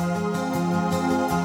Música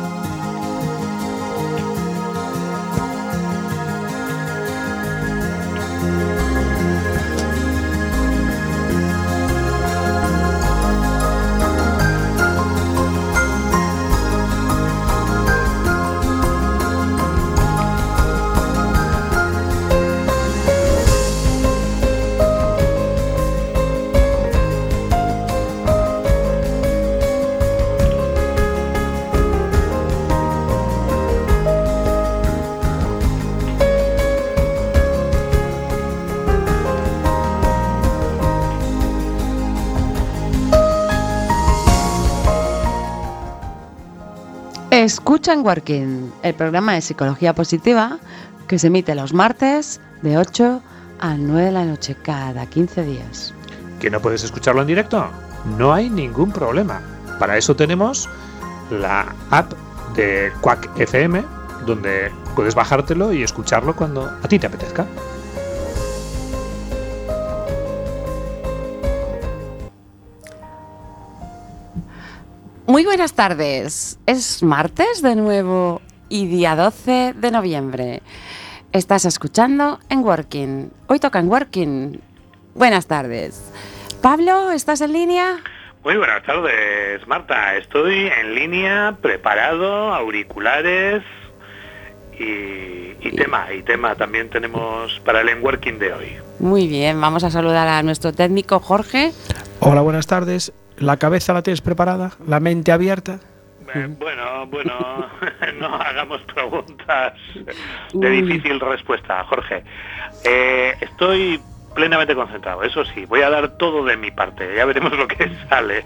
Escuchan Working, el programa de psicología positiva que se emite los martes de 8 a 9 de la noche cada 15 días. ¿Que no puedes escucharlo en directo? No hay ningún problema. Para eso tenemos la app de Quack FM, donde puedes bajártelo y escucharlo cuando a ti te apetezca. Muy buenas tardes. Es martes de nuevo y día 12 de noviembre. Estás escuchando en Working. Hoy toca en Working. Buenas tardes. Pablo, ¿estás en línea? Muy buenas tardes, Marta. Estoy en línea, preparado, auriculares y, y tema. Y tema también tenemos para el en Working de hoy. Muy bien, vamos a saludar a nuestro técnico Jorge. Hola, buenas tardes. ¿La cabeza la tienes preparada? ¿La mente abierta? Eh, bueno, bueno, no hagamos preguntas de difícil respuesta, Jorge. Eh, estoy plenamente concentrado, eso sí, voy a dar todo de mi parte, ya veremos lo que sale.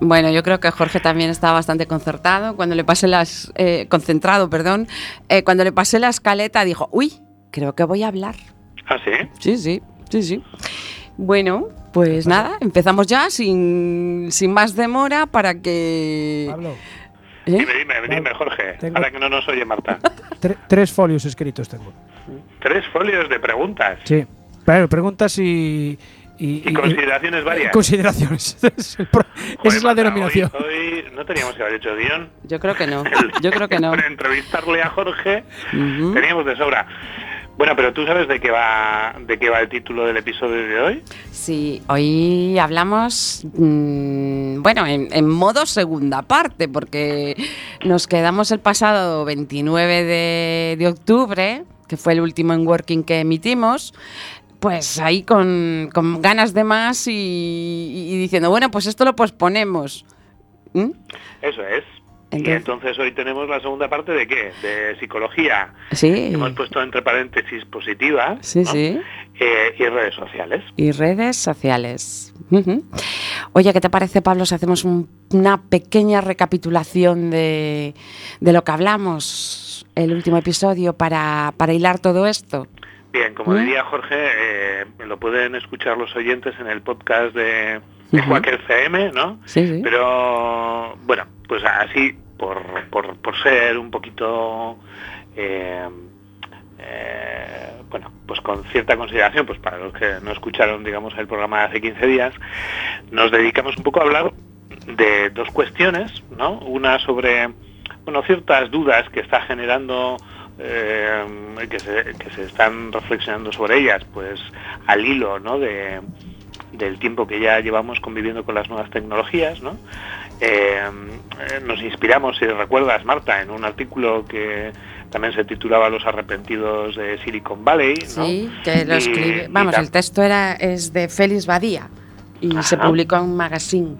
Bueno, yo creo que Jorge también está bastante concertado. Cuando le pasé las. eh, concentrado, perdón. Eh, cuando le pasé la escaleta dijo, uy, creo que voy a hablar. ¿Ah, sí? Sí, sí, sí, sí. Bueno, pues nada, empezamos ya sin, sin más demora para que. Pablo, ¿Eh? Dime, dime, dime, Jorge, Tengo- ahora que no nos oye Marta. tre- tres folios escritos tengo. Tres folios de preguntas Sí. Pero preguntas y. Y, y consideraciones varias. Consideraciones. Esa es la denominación. Hoy, hoy no teníamos que haber hecho guion. Yo creo que no. Yo creo que no. Para entrevistarle a Jorge teníamos de sobra. Bueno, pero tú sabes de qué va de qué va el título del episodio de hoy. Sí, hoy hablamos, mm, bueno, en, en modo segunda parte, porque nos quedamos el pasado 29 de, de octubre, que fue el último en Working que emitimos, pues ahí con, con ganas de más y, y diciendo, bueno, pues esto lo posponemos. ¿Mm? Eso es. Y Entonces- entonces hoy tenemos la segunda parte de qué? De psicología. Sí, Hemos puesto entre paréntesis positiva. sí, ¿no? sí. Eh, y redes sociales. Y redes sociales. Oye, ¿qué te parece, Pablo, si hacemos un- una pequeña recapitulación de, de lo que hablamos el último episodio para, para hilar todo esto? Bien, como diría Jorge, eh, lo pueden escuchar los oyentes en el podcast de, de. Quaker FM, ¿no? Sí, sí. Pero bueno, pues así, por, por, ser un poquito, eh, eh, bueno, pues con cierta consideración, pues para los que no escucharon, digamos, el programa de hace 15 días, nos dedicamos un poco a hablar de dos cuestiones, ¿no? Una sobre, bueno, ciertas dudas que está generando eh, que, se, que se están reflexionando sobre ellas, pues al hilo, ¿no? De, del tiempo que ya llevamos conviviendo con las nuevas tecnologías, ¿no? Eh, nos inspiramos, si recuerdas, Marta, en un artículo que también se titulaba Los arrepentidos de Silicon Valley, ¿no? Sí, que lo escribe. Vamos, el texto era es de Félix Badía y se publicó en un magazine,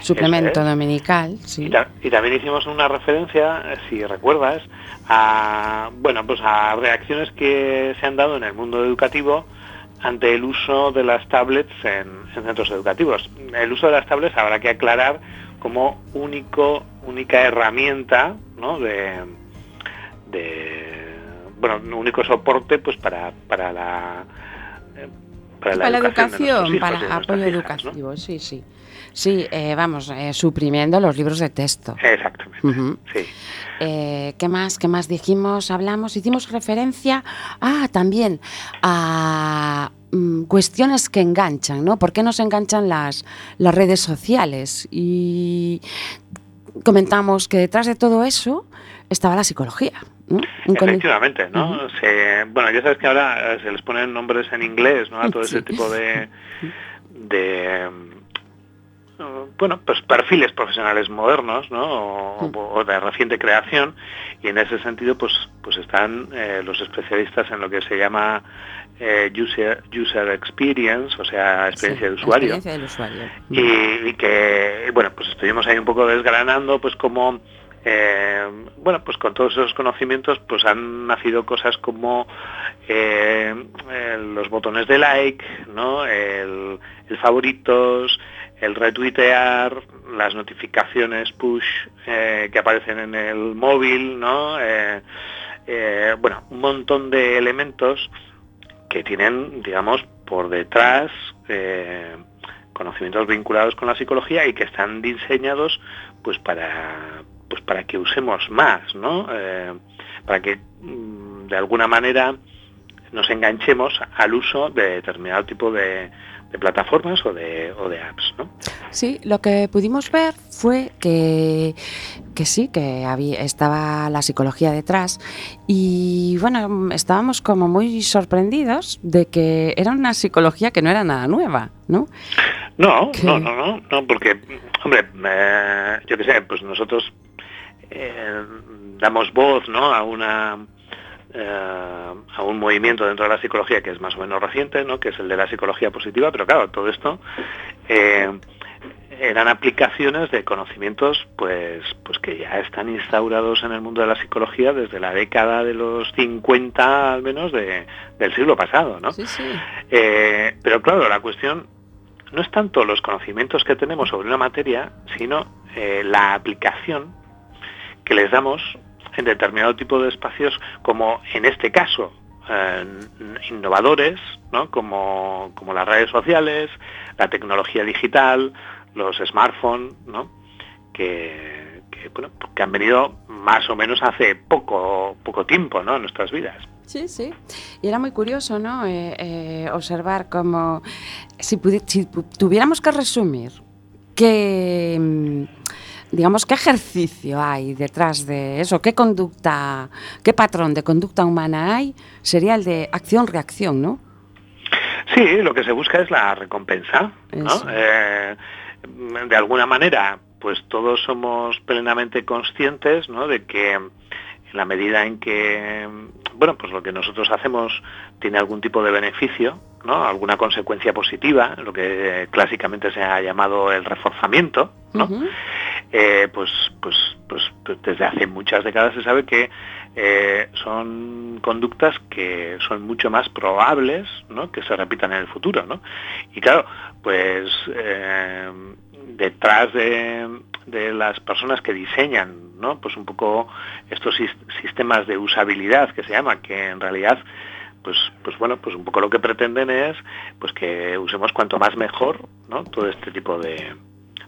suplemento es. dominical. Y, Sí. ta- y también hicimos una referencia, si recuerdas, a bueno pues a reacciones que se han dado en el mundo educativo ante el uso de las tablets en, en centros educativos. El uso de las tablets habrá que aclarar como único única herramienta ¿no? de, de bueno único soporte pues para para la eh, para la Para la educación, educación, para apoyo educativo, sí, sí. Sí, eh, vamos, eh, suprimiendo los libros de texto. Exactamente. Sí. Eh, ¿Qué más? ¿Qué más dijimos? Hablamos, hicimos referencia, ah, también a mm, cuestiones que enganchan, ¿no? ¿Por qué nos enganchan las, las redes sociales? Y comentamos que detrás de todo eso estaba la psicología. ¿no? Efectivamente, ¿no? Se- bueno, ya sabes que ahora eh, se les ponen nombres en inglés, ¿no? A todo ese tipo de, de bueno, pues perfiles profesionales modernos, ¿no? O, Mm. o de reciente creación y en ese sentido, pues, pues están eh, los especialistas en lo que se llama eh, user, user experience, o sea, experiencia Sí, de usuario experiencia del usuario. y, y que bueno pues estuvimos ahí un poco desgranando pues como eh, bueno pues con todos esos conocimientos pues han nacido cosas como eh, eh, los botones de like no el, el favoritos el retuitear las notificaciones push eh, que aparecen en el móvil no Eh, eh, bueno un montón de elementos que tienen digamos por detrás conocimientos vinculados con la psicología y que están diseñados pues para pues para que usemos más no para que mm, de alguna manera nos enganchemos al uso de determinado tipo de, de plataformas o de, o de apps no Sí, lo que pudimos ver fue que, que sí, que había, estaba la psicología detrás y bueno, estábamos como muy sorprendidos de que era una psicología que no era nada nueva, ¿no? No, no, no, no, no, porque, hombre, eh, yo qué sé, pues nosotros eh, damos voz, ¿no? A una eh, a un movimiento dentro de la psicología que es más o menos reciente, ¿no? Que es el de la psicología positiva, pero claro, todo esto eh, eran aplicaciones de conocimientos, pues, pues que ya están instaurados en el mundo de la psicología desde la década de los 50 al menos de- del siglo pasado, ¿no? Sí, sí. Eh, pero claro, la cuestión no es tanto los conocimientos que tenemos sobre una materia, sino la aplicación que les damos en determinado tipo de espacios, como en este caso, eh, innovadores, ¿no? como, como las redes sociales, la tecnología digital, los smartphones, ¿no? que, que, bueno, que han venido más o menos hace poco, poco tiempo ¿no? en nuestras vidas. Sí, sí. Y era muy curioso, ¿no? Eh, eh, observar cómo, si, si tuviéramos que resumir, qué, mm, digamos, qué ejercicio hay detrás de eso, qué conducta, qué patrón de conducta humana hay, sería el de acción-reacción, ¿no? Sí, lo que se busca es la recompensa, ¿no? Eh, de alguna manera, pues todos somos plenamente conscientes, ¿no? De que en la medida en que, bueno, pues lo que nosotros hacemos tiene algún tipo de beneficio, ¿no? Alguna consecuencia positiva, lo que clásicamente se ha llamado el reforzamiento, ¿no? Eh, pues, pues, pues, pues desde hace muchas décadas se sabe que eh, son conductas que son mucho más probables ¿no? que se repitan en el futuro. ¿no? Y claro, pues eh, detrás de, de las personas que diseñan ¿no? pues un poco estos sis- sistemas de usabilidad que se llama, que en realidad pues, pues bueno, pues un poco lo que pretenden es pues que usemos cuanto más mejor ¿no? todo este tipo de,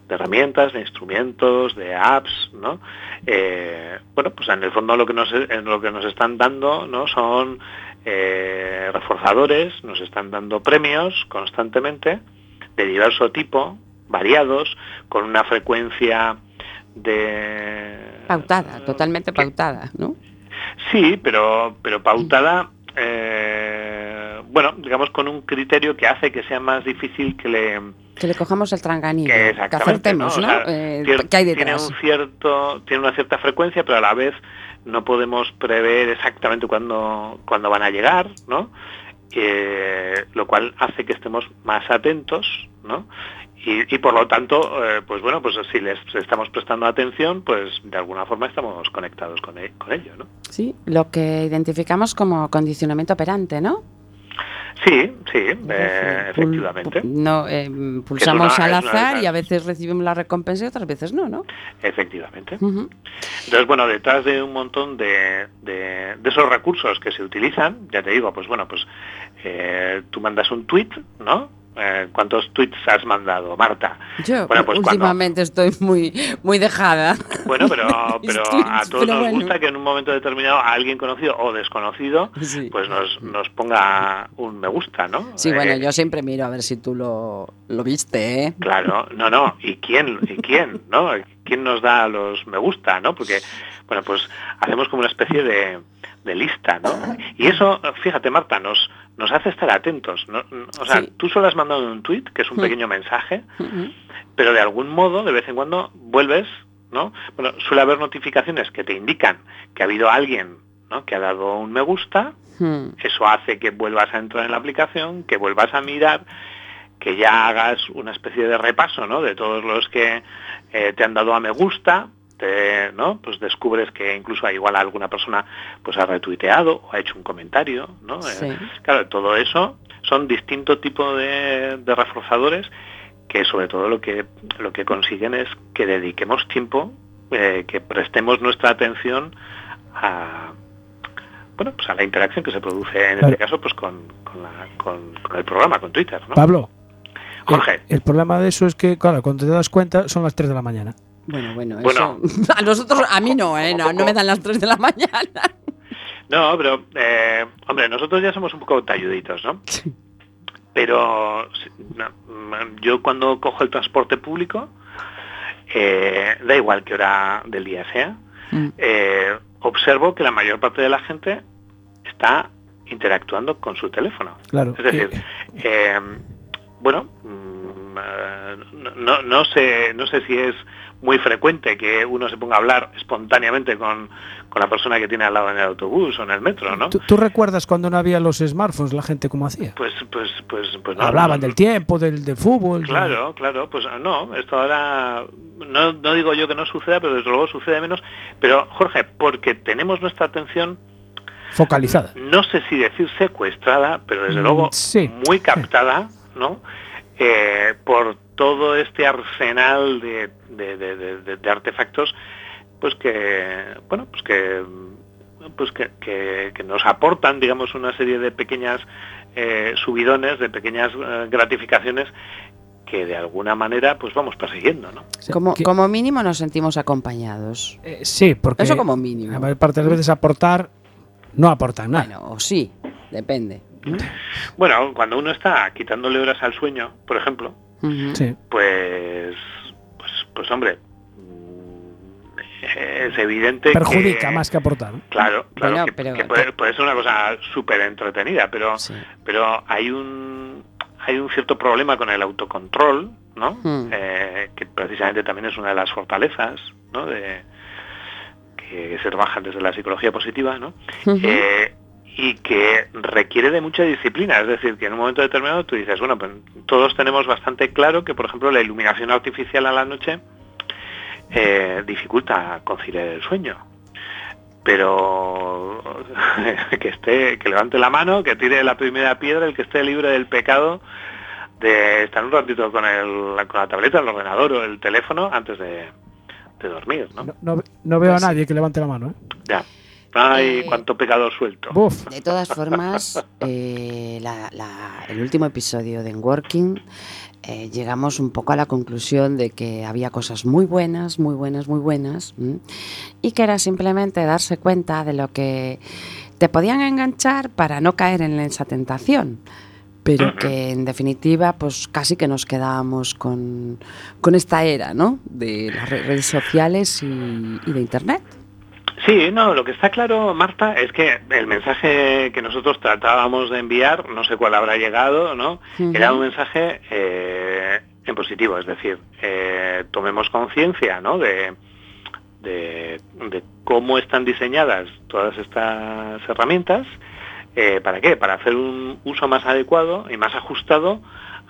herramientas, de instrumentos, de apps, ¿no? Eh, bueno, pues en el fondo lo que nos, lo que nos están dando, ¿no? Son eh, reforzadores, nos están dando premios constantemente de diverso tipo, variados, con una frecuencia de Pautada, totalmente que- pautada, ¿no? Sí, pero, pero pautada, eh, bueno, digamos con un criterio que hace que sea más difícil que le, Que le cojamos el tranganillo, que que acertemos, ¿no? O sea, Eh, tiene- ¿Qué hay tiene detrás? un cierto, tiene una cierta frecuencia, pero a la vez no podemos prever exactamente cuándo, cuándo van a llegar, ¿no? Eh, lo cual hace que estemos más atentos, ¿no? Y, y por lo tanto, eh, pues bueno, pues si les estamos prestando atención, pues de alguna forma estamos conectados con, e- con ello, ¿no? Sí, lo que identificamos como condicionamiento operante, ¿no? Sí, sí, eh, efectivamente. No, eh, pulsamos una- al azar y a veces recibimos la recompensa y otras veces no, ¿no? Efectivamente. Entonces, bueno, detrás de un montón de, de- de esos recursos que se utilizan, ya te digo, pues bueno, pues eh, tú mandas un tweet, ¿no? Eh, ¿Cuántos tweets has mandado, Marta? Yo Bueno, pues cuando- últimamente estoy muy, muy dejada. Bueno, pero, a todos pero nos bueno. gusta que en un momento determinado a alguien conocido o desconocido Sí. pues nos, nos ponga un me gusta, ¿no? Sí, bueno, Eh, yo siempre miro a ver si tú lo, lo viste, ¿eh? Claro, no, no. ¿Y quién? ¿Y quién? ¿No? ¿Quién nos da los me gusta? ¿No? Porque, bueno, pues hacemos como una especie de, de lista, ¿no? Y eso, fíjate, Marta, nos, nos hace estar atentos. ¿no? O sea, Sí. tú solo has mandado un tweet, que es un Mm. pequeño mensaje, Ujú. pero de algún modo, de vez en cuando, vuelves, ¿no? Bueno, suele haber notificaciones que te indican que ha habido alguien, ¿no? Que ha dado un me gusta, Hmm. eso hace que vuelvas a entrar en la aplicación, que vuelvas a mirar, que ya hagas una especie de repaso, ¿no? De todos los que eh, te han dado a me gusta, te- ¿no? Pues descubres que incluso igual alguna persona pues ha retuiteado o ha hecho un comentario, ¿no? Eh, claro, todo eso son distintos tipos de, de reforzadores que sobre todo lo que lo que consiguen es que dediquemos tiempo, eh, que prestemos nuestra atención a bueno pues a la interacción que se produce en Claro. este caso pues con, con, la- con- con el programa, con Twitter, ¿no? Pablo, Jorge. el, el problema de eso es que, claro, cuando te das cuenta son las 3 de la mañana. Bueno, bueno, Bueno. eso. A nosotros, a mí no, ¿eh? No, no me dan las 3 de la mañana. No, pero, eh, hombre, nosotros ya somos un poco talluditos, ¿no? Pero sí, no, mm, yo cuando cojo el transporte público, eh, da igual qué hora del día sea, Mm. eh, observo que la mayor parte de la gente está interactuando con su teléfono. Claro. Es decir, bueno, mm, no, no sé, no sé si es muy frecuente que uno se ponga a hablar espontáneamente con, con la persona que tiene al lado en el autobús o en el metro, ¿no? ¿tú, tú recuerdas cuando no había los smartphones la gente cómo hacía? Pues, pues, pues, pues no, Hablaban no, del tiempo, del, del fútbol. de- Claro, claro, pues no, esto ahora, no, no digo yo que no suceda, pero desde luego sucede menos. Pero Jorge, porque tenemos nuestra atención, Focalizada. no sé si decir secuestrada, pero desde Mm, luego sí, muy captada, ¿no? Eh, por todo este arsenal de, de- de- de- de- de artefactos, pues que, bueno, pues que, pues que, que- que nos aportan, digamos, una serie de pequeñas eh, subidones, de pequeñas eh, gratificaciones que de alguna manera, pues vamos persiguiendo, ¿no? Como, que- como mínimo nos sentimos acompañados. eh, sí, porque Eso como mínimo. la mayor parte de las veces aportar no aportan nada. Bueno, o sí, depende. ¿no? Bueno, cuando uno está quitándole horas al sueño, por ejemplo, Sí. pues, pues, pues hombre, mm, es evidente Perjudica que, más que aportar. Claro, claro, Bueno, que, pero- que puede, puede ser una cosa súper entretenida, pero, Sí. pero hay un hay un cierto problema con el autocontrol, ¿no? Hmm. Eh, que precisamente también es una de las fortalezas, ¿no? De, que se trabajan desde la psicología positiva, ¿no? Eh, y que requiere de mucha disciplina, es decir, que en un momento determinado tú dices, bueno, pues todos tenemos bastante claro que, por ejemplo, la iluminación artificial a la noche eh, dificulta conciliar el sueño. Pero que esté, que levante la mano, que tire la primera piedra, el que esté libre del pecado de estar un ratito con, el, con la tableta, el ordenador o el teléfono antes de, de dormir, ¿no? No, no- no veo Pues a nadie que levante la mano. ¿eh? Ya. Ay, Eh, cuánto pecado suelto. Buf. De todas formas, eh, la- la- el último episodio de Working eh, llegamos un poco a la conclusión de que había cosas muy buenas, muy buenas, muy buenas, ¿m? y que era simplemente darse cuenta de lo que te podían enganchar para no caer en esa tentación. Pero que en definitiva, pues casi que nos quedábamos con, con esta era, ¿no? De las re- redes sociales y, y de internet. Sí, no, lo que está claro, Marta, es que el mensaje que nosotros tratábamos de enviar, no sé cuál habrá llegado, ¿no? Era un mensaje eh, en positivo, es decir, eh, tomemos conciencia, ¿no? De, de, de cómo están diseñadas todas estas herramientas. eh, ¿Para qué? Para hacer un uso más adecuado y más ajustado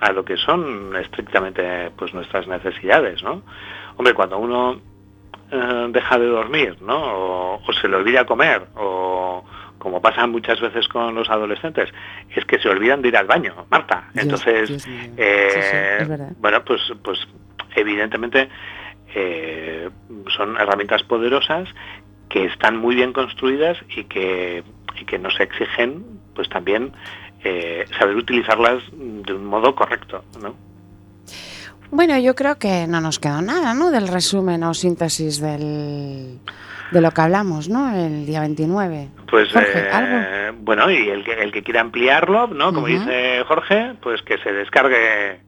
a lo que son estrictamente pues nuestras necesidades, ¿no? Hombre, cuando uno eh, deja de dormir, ¿no? O, o se le olvida comer, o como pasa muchas veces con los adolescentes, es que se olvidan de ir al baño, Marta. Dios- Entonces, Dios eh, Sí, sí, bueno, pues, pues evidentemente eh, son herramientas poderosas que están muy bien construidas y que y que nos exigen pues también saber utilizarlas de un modo correcto, ¿no? Bueno, yo creo que no nos quedó nada, ¿no? Del resumen o síntesis del, de lo que hablamos, ¿no? El día 29. Pues Jorge, eh, ¿algo? bueno, y el que, el que quiera ampliarlo, ¿no? Como dice Jorge, pues que se descargue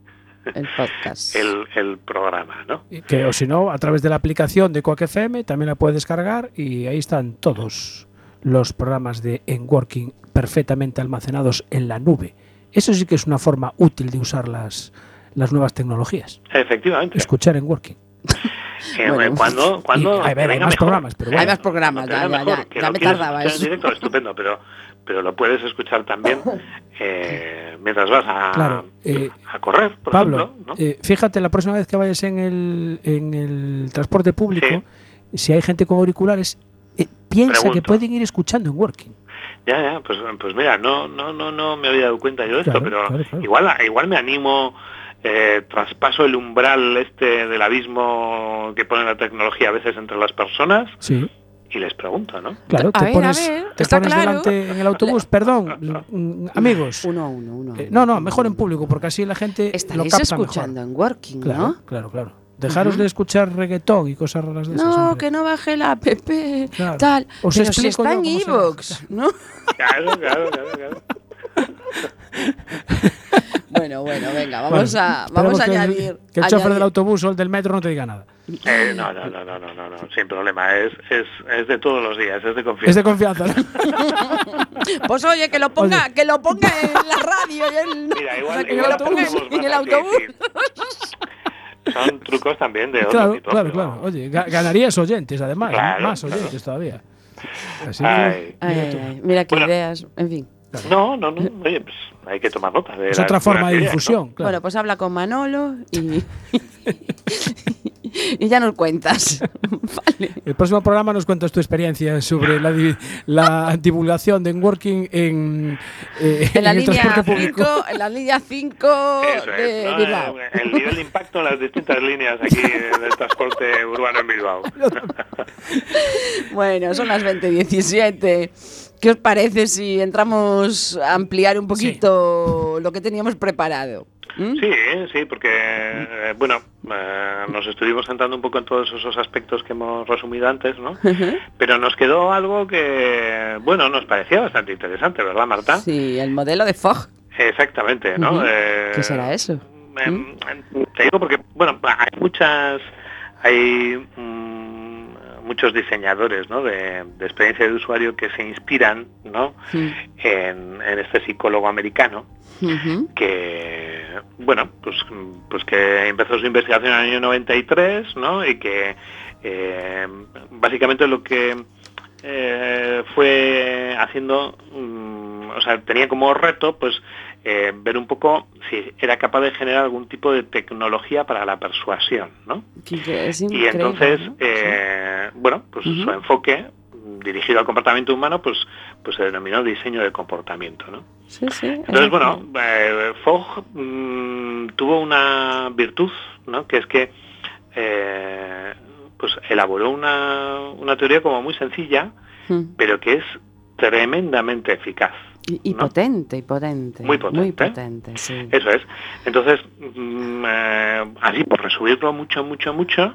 El podcast. el, el programa, ¿no? Y Que, o si no, a través de la aplicación de Quack FM también la puedes descargar y ahí están todos los programas de Enworking perfectamente almacenados en la nube. Eso sí que es una forma útil de usar las, las nuevas tecnologías. Efectivamente. Escuchar Enworking. Eh, Bueno. cuando, cuando Y, a ver, hay más mejor. programas, pero bueno. Hay más programas, ya, ya, ya, que ya lo me tardaba escuchar eso. en directo, estupendo, pero pero lo puedes escuchar también eh, mientras vas a, Claro, eh, a correr, por Pablo, ejemplo. ¿no? eh, fíjate, la próxima vez que vayas en el, en el transporte público, si hay gente con auriculares, eh, piensa que pueden ir escuchando en Working. Ya, ya, pues, pues mira, no, no, no, no me había dado cuenta yo de esto, pero claro, claro. igual, igual me animo, eh, traspaso el umbral este del abismo que pone la tecnología a veces entre las personas Sí, y les pregunto, ¿no? claro, A te ver, a pones, ver, te está pones claro. delante en el autobús, perdón, mm, amigos. Uno a uno, uno. a eh, uno. no, no, mejor en público, porque así la gente lo Estaréis capta escuchando mejor. en Working, Claro, ¿no? claro, claro. Dejaros de escuchar reggaetón y cosas raras de esas. No, hombre. que no baje la app, Claro. tal. Os Pero si explico está en Evox, ¿no? Claro, claro, claro, claro. Bueno, bueno, venga, vamos Bueno, a, vamos a que el- añadir. Que el chofer añadir- del autobús o el del metro no te diga nada. Eh, no, no, no, no, no, no, no, sin problema, es, es, es de todos los días, es de confianza. Es de confianza. Pues oye, que lo ponga, Oye. que lo ponga en la radio y en, Mira, igual, o sea, que igual lo ponga en, el autobús. Son trucos también de otro claro, tipo. claro, pero- claro. Oye, ga- ganarías oyentes, además. Claro, más claro. oyentes todavía. Así que, Ay. Ay, mira tú. ay, ay, mira qué Bueno. ideas, en fin. No, no, no, oye, pues hay que tomar nota. De Es las otra forma de ideas, ¿no? difusión. claro. Bueno, pues habla con Manolo y, y ya nos cuentas. vale. El próximo programa nos cuentas tu experiencia sobre la, di- la divulgación de Working en, eh, En la el línea transporte público. 5, en la línea 5 Eso de es, ¿no? Bilbao. El nivel de impacto en las distintas líneas aquí del transporte urbano en Bilbao. Bueno, son las 20.17. ¿Qué os parece si entramos a ampliar un poquito lo que teníamos preparado? ¿Mm? Sí, sí, porque, eh, bueno, eh, nos estuvimos centrando un poco en todos esos aspectos que hemos resumido antes, ¿no? Pero nos quedó algo que, bueno, nos parecía bastante interesante, ¿verdad, Marta? Sí, el modelo de Fogg. Exactamente, ¿no? Eh, ¿Qué será eso? em, Te digo porque, bueno, hay muchas, hay mm, muchos diseñadores, ¿no? De, de experiencia de usuario que se inspiran, ¿no? En, en este psicólogo americano que, bueno, pues, pues que empezó su investigación en el año 93, ¿no? Y que eh, básicamente lo que eh, fue haciendo, mm, o sea, tenía como reto, pues, eh, ver un poco si era capaz de generar algún tipo de tecnología para la persuasión, ¿no? Que- que es Y entonces, ¿no? eh, bueno, pues su enfoque dirigido al comportamiento humano, pues, pues se denominó diseño de comportamiento, ¿no? Sí, sí. Entonces, es bueno, eh, Fogg mm, tuvo una virtud, ¿no? Que es que eh, pues elaboró una, una teoría como muy sencilla, Mm. pero que es tremendamente eficaz. Y, y ¿no? potente, y potente. Muy potente. Muy potente, sí. Eso es. Entonces, mm, eh, así por resumirlo mucho, mucho, mucho,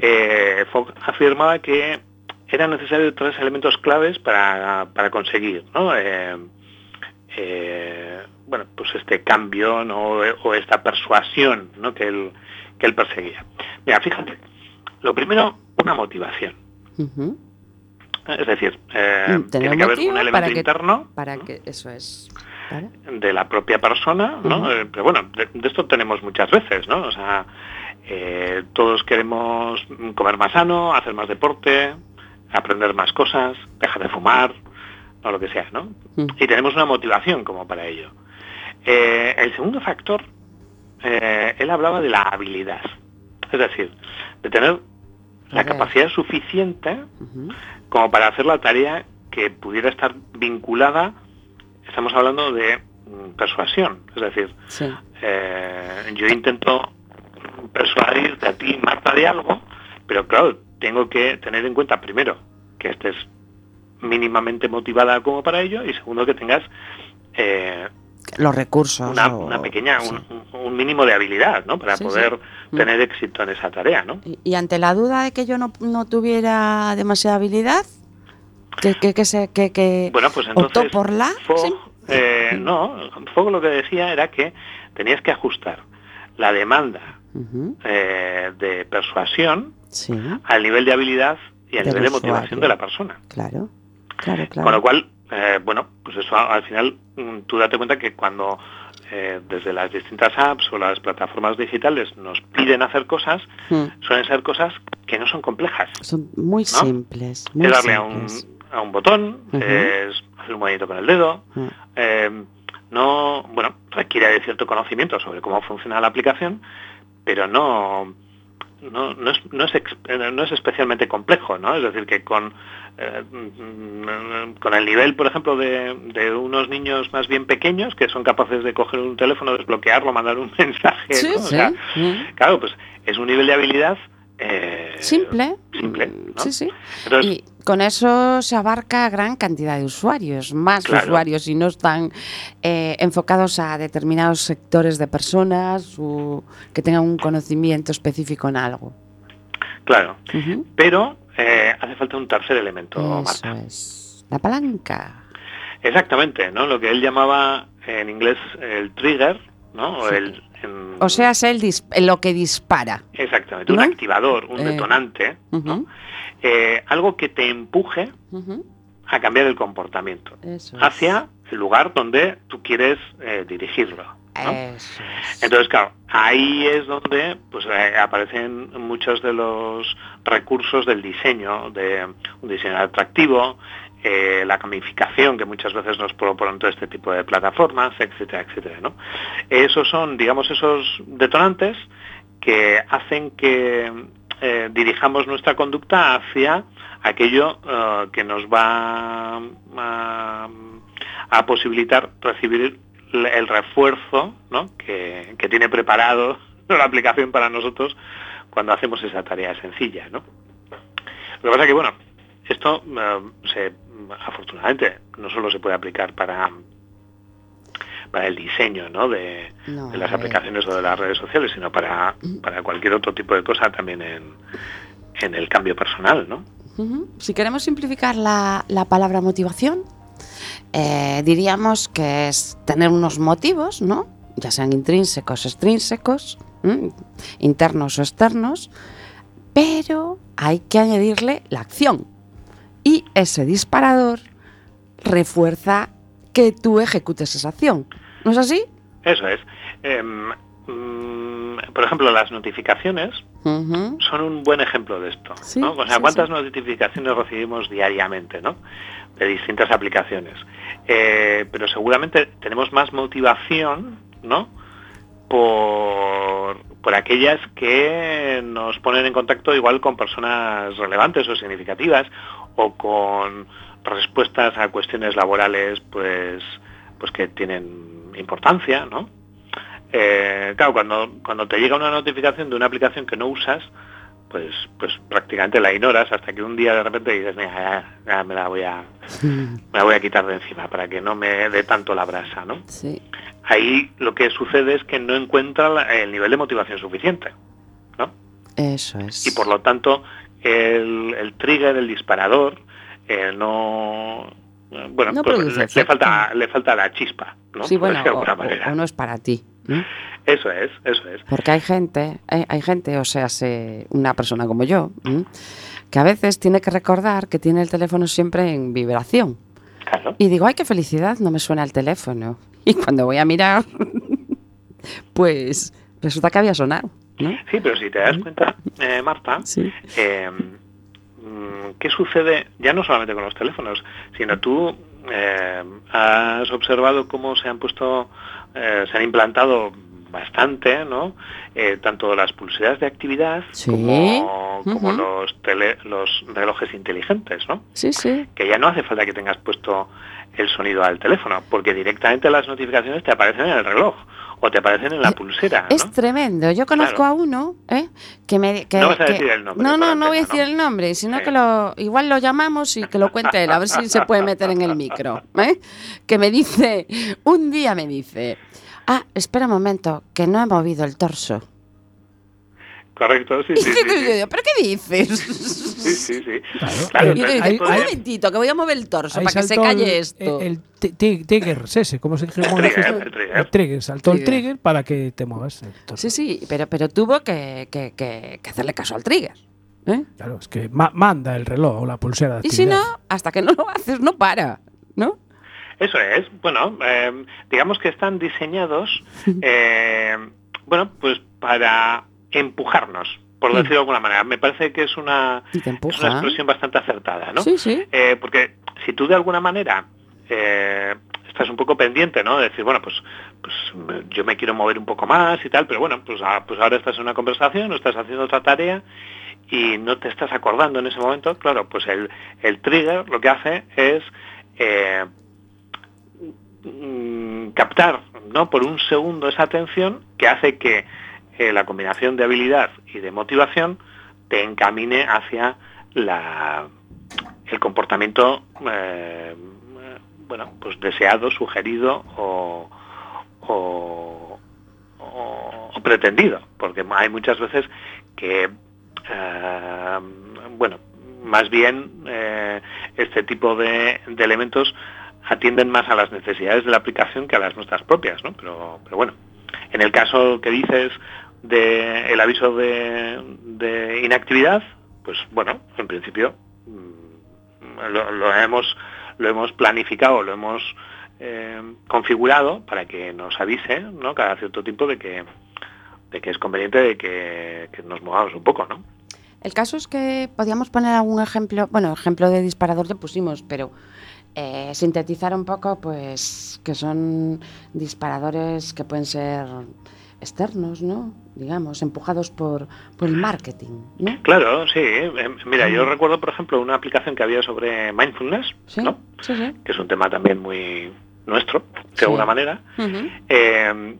eh, Fogg afirmaba que eran necesarios tres elementos claves para, para conseguir, ¿no? Eh, eh, bueno, pues este cambio ¿no? o esta persuasión ¿no? que, él, que él perseguía. Mira, fíjate, lo primero, una motivación. Es decir, eh, Mm, tiene que haber un elemento para que- interno Para ¿no? que eso es. ¿vale? de la propia persona, ¿no? Eh, pero bueno, de, de esto tenemos muchas veces, ¿no? O sea, eh, todos queremos comer más sano, hacer más deporte, aprender más cosas, dejar de fumar, o lo que sea, ¿no? Mm. Y tenemos una motivación como para ello. Eh, el segundo factor, él hablaba de la habilidad, es decir, de tener la capacidad suficiente. Como para hacer la tarea que pudiera estar vinculada, estamos hablando de mm, persuasión, es decir, Sí. eh, yo intento persuadirte a ti, Marta, de algo, pero claro, tengo que tener en cuenta primero que estés mínimamente motivada como para ello y segundo que tengas eh, Los recursos. una, o- una pequeña, sí. un, un- un mínimo de habilidad, ¿no? Para Sí, poder sí. Tener éxito en esa tarea, ¿no? Y, y ante la duda de que yo no, no tuviera demasiada habilidad, que, que, que, se, que, que Bueno, pues optó entonces por la... Fogg, ¿sí? eh, no, Fogg lo que decía era que tenías que ajustar la demanda eh, de persuasión sí, al nivel de habilidad y al nivel de motivación de la persona. claro, claro, claro. Con lo cual, eh, bueno, pues eso al final mm, tú date cuenta que cuando eh, desde las distintas apps o las plataformas digitales nos piden hacer cosas, Mm, suelen ser cosas que no son complejas. Son muy ¿no? simples, muy es darle a un, a un botón, es hacer un movimiento con el dedo, Mm, eh, no, bueno, requiere de cierto conocimiento sobre cómo funciona la aplicación, pero no, no, no, es, no, es, no es especialmente complejo, ¿no? Es decir, que con, eh, con el nivel, por ejemplo, de, de unos niños más bien pequeños que son capaces de coger un teléfono, desbloquearlo, mandar un mensaje, Sí, ¿no? O sea, claro, pues es un nivel de habilidad eh, Simple. simple, ¿no? Sí, sí. Entonces, Y con eso se abarca gran cantidad de usuarios, más Claro. usuarios y no están eh, enfocados a determinados sectores de personas o que tengan un conocimiento específico en algo. claro, pero eh, hace falta un tercer elemento, Eso Marta. es. La palanca. Exactamente, ¿no? Lo que él llamaba en inglés el trigger, ¿no? O Sí. el, en- O sea, es el lo que dispara. exactamente, ¿no? un activador, un Eh, detonante, ¿no? Eh, algo que te empuje a cambiar el comportamiento Eso es. hacia el lugar donde tú quieres eh, dirigirlo. ¿no? Eso es. Entonces, claro, ahí es donde pues, eh, aparecen muchos de los recursos del diseño, de un diseño atractivo, eh, la gamificación que muchas veces nos proponen todo este tipo de plataformas, etcétera, etcétera. ¿no? Esos son, digamos, esos detonantes que hacen que eh, dirijamos nuestra conducta hacia aquello eh, que nos va a, a posibilitar recibir el- refuerzo que, tiene preparado la aplicación para nosotros cuando hacemos esa tarea sencilla. Lo que pasa es que, bueno, esto eh, afortunadamente no solo se puede aplicar para para el diseño ¿no? de, No, de las aplicaciones o de las redes sociales, sino para, para cualquier otro tipo de cosa también en, en el cambio personal, ¿no? Si queremos simplificar la, la palabra motivación, eh, diríamos que es tener unos motivos, ¿no? Ya sean intrínsecos, extrínsecos, ¿m? internos o externos, pero hay que añadirle la acción. Y ese disparador refuerza que tú ejecutes esa acción. ¿No es así? Eso es. Em, mm, por ejemplo, las notificaciones son un buen ejemplo de esto. Sí, ¿no? O sea, sí, ¿cuántas sí. notificaciones recibimos diariamente, ¿no? De distintas aplicaciones. Eh, pero seguramente tenemos más motivación, ¿no? Por, por aquellas que nos ponen en contacto igual con personas relevantes o significativas o con respuestas a cuestiones laborales pues pues que tienen importancia, ¿no? Eh, claro, cuando, cuando te llega una notificación de una aplicación que no usas, pues, pues prácticamente la ignoras hasta que un día de repente dices, mira, ya, ya me la voy a me la voy a quitar de encima para que no me dé tanto la brasa, ¿no? Sí. Ahí lo que sucede es que no encuentra el nivel de motivación suficiente, ¿no? Eso es. Y por lo tanto el, el trigger, el disparador, eh, no bueno, No pues le, falta le falta la chispa, ¿no? Sí, bueno, o, o- no es para ti. ¿no? Eso es, eso es. Porque hay gente, hay, hay gente, o sea, se- una persona como yo, ¿m? que a veces tiene que recordar que tiene el teléfono siempre en vibración. Claro. Y digo, ay, qué felicidad, no me suena el teléfono. Y cuando voy a mirar, pues resulta que había sonado, ¿no? Sí, pero si te das cuenta, eh, Marta, Sí. eh, ¿qué sucede ya no solamente con los teléfonos, sino tú eh, has observado cómo se han puesto, eh, se han implantado bastante, ¿no? Eh, tanto las pulseras de actividad Sí. como, los, tele- los relojes inteligentes, ¿no? Sí, sí. que ya no hace falta que tengas puesto el sonido al teléfono, porque directamente las notificaciones te aparecen en el reloj o te aparecen en la pulsera. Es ¿no? tremendo. Yo conozco Claro. a uno ¿eh? que me. Que, No vas a que- decir el nombre No, no, no voy a decir el nombre, sino Sí. que lo igual lo llamamos y que lo cuente él, a ver si se puede meter en el micro. ¿eh? Que me dice, un día me dice, ah, espera un momento, que no he movido el torso. Correcto, sí, sí. sí, sí. ¿pero qué dices? Sí, sí, sí. Claro. Claro, Eh, Y yo pero digo, ahí- el un momentito, que voy a mover el torso para que se calle el- esto. El, ti- Triggers ese, ¿cómo se dice? ¿Cómo lo trigger, el trigger. El trigger, saltó el Trigger. trigger para que te muevas. el torso. Sí, sí, pero, pero tuvo que, que- que- que hacerle caso al trigger. ¿eh? Claro, es que ma- manda el reloj o la pulsera de Y si no, hasta que no lo haces, no para. ¿No? Eso es. Bueno, eh, digamos que están diseñados, eh, bueno, pues para empujarnos, por decirlo de alguna manera. Me parece que es una, es una expresión bastante acertada, ¿no? Sí, sí. Eh, porque si tú de alguna manera eh, estás un poco pendiente, ¿no? De decir, bueno, pues, pues yo me quiero mover un poco más y tal, pero bueno, pues, ah, pues ahora estás en una conversación o estás haciendo otra tarea y no te estás acordando en ese momento, claro, pues el, el trigger lo que hace es eh, mm, captar, ¿no? Por un segundo esa atención que hace que eh, la combinación de habilidad y de motivación te encamine hacia la, el comportamiento eh, bueno pues deseado sugerido o- o pretendido porque hay muchas veces que eh, bueno más bien eh, este tipo de, de elementos atienden más a las necesidades de la aplicación que a las nuestras propias ¿no? pero, pero bueno en el caso que dices de el aviso de, de inactividad pues bueno en principio mm, lo, hemos lo hemos planificado lo hemos eh, configurado para que nos avise ¿no? cada cierto tiempo de que de que es conveniente de que, nos movamos un poco no El caso es que podíamos poner algún ejemplo, bueno, ejemplo de disparador ya pusimos, pero eh, sintetizar un poco, pues que son disparadores que pueden ser externos, ¿no? Digamos, empujados por, por el marketing, ¿no? claro sí eh, mira yo recuerdo por ejemplo una aplicación que había sobre mindfulness Sí, ¿no? sí, sí. que es un tema también muy nuestro de alguna manera eh,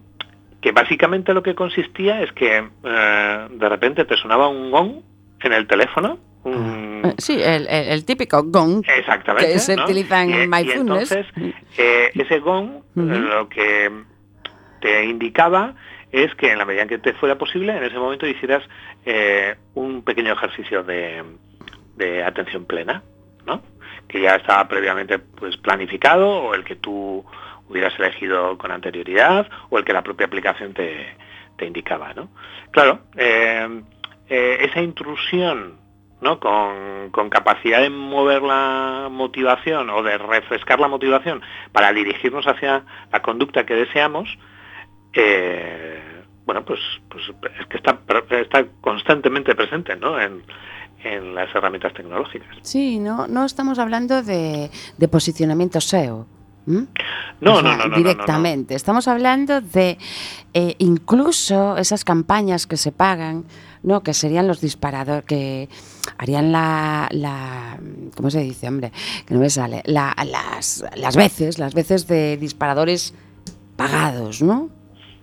que básicamente lo que consistía es que eh, de repente te sonaba un gong en el teléfono. un- Eh, Sí, el, el- el típico gong exactamente. que se ¿no? utiliza en Y- y mindfulness. entonces, eh, ese gong lo que te indicaba es que en la medida en que te fuera posible, en ese momento hicieras eh, un pequeño ejercicio de, atención plena, ¿no? que ya estaba previamente pues planificado o el que tú hubieras elegido con anterioridad o el que la propia aplicación te, indicaba. ¿no? Claro, eh, eh, esa intrusión ¿no? con capacidad de mover la motivación o de refrescar la motivación para dirigirnos hacia la conducta que deseamos, eh, bueno, pues, pues es que está, está constantemente presente ¿no? en, en las herramientas tecnológicas. Sí, no, no estamos hablando de, de posicionamiento SEO. ¿m? No, O sea, no, no, no, no, no. directamente. Estamos hablando de eh, incluso esas campañas que se pagan, ¿no? Que serían los disparadores, que harían la, la ¿cómo se dice, hombre? Que no me sale. La- las, las veces, las veces de disparadores pagados, ¿no?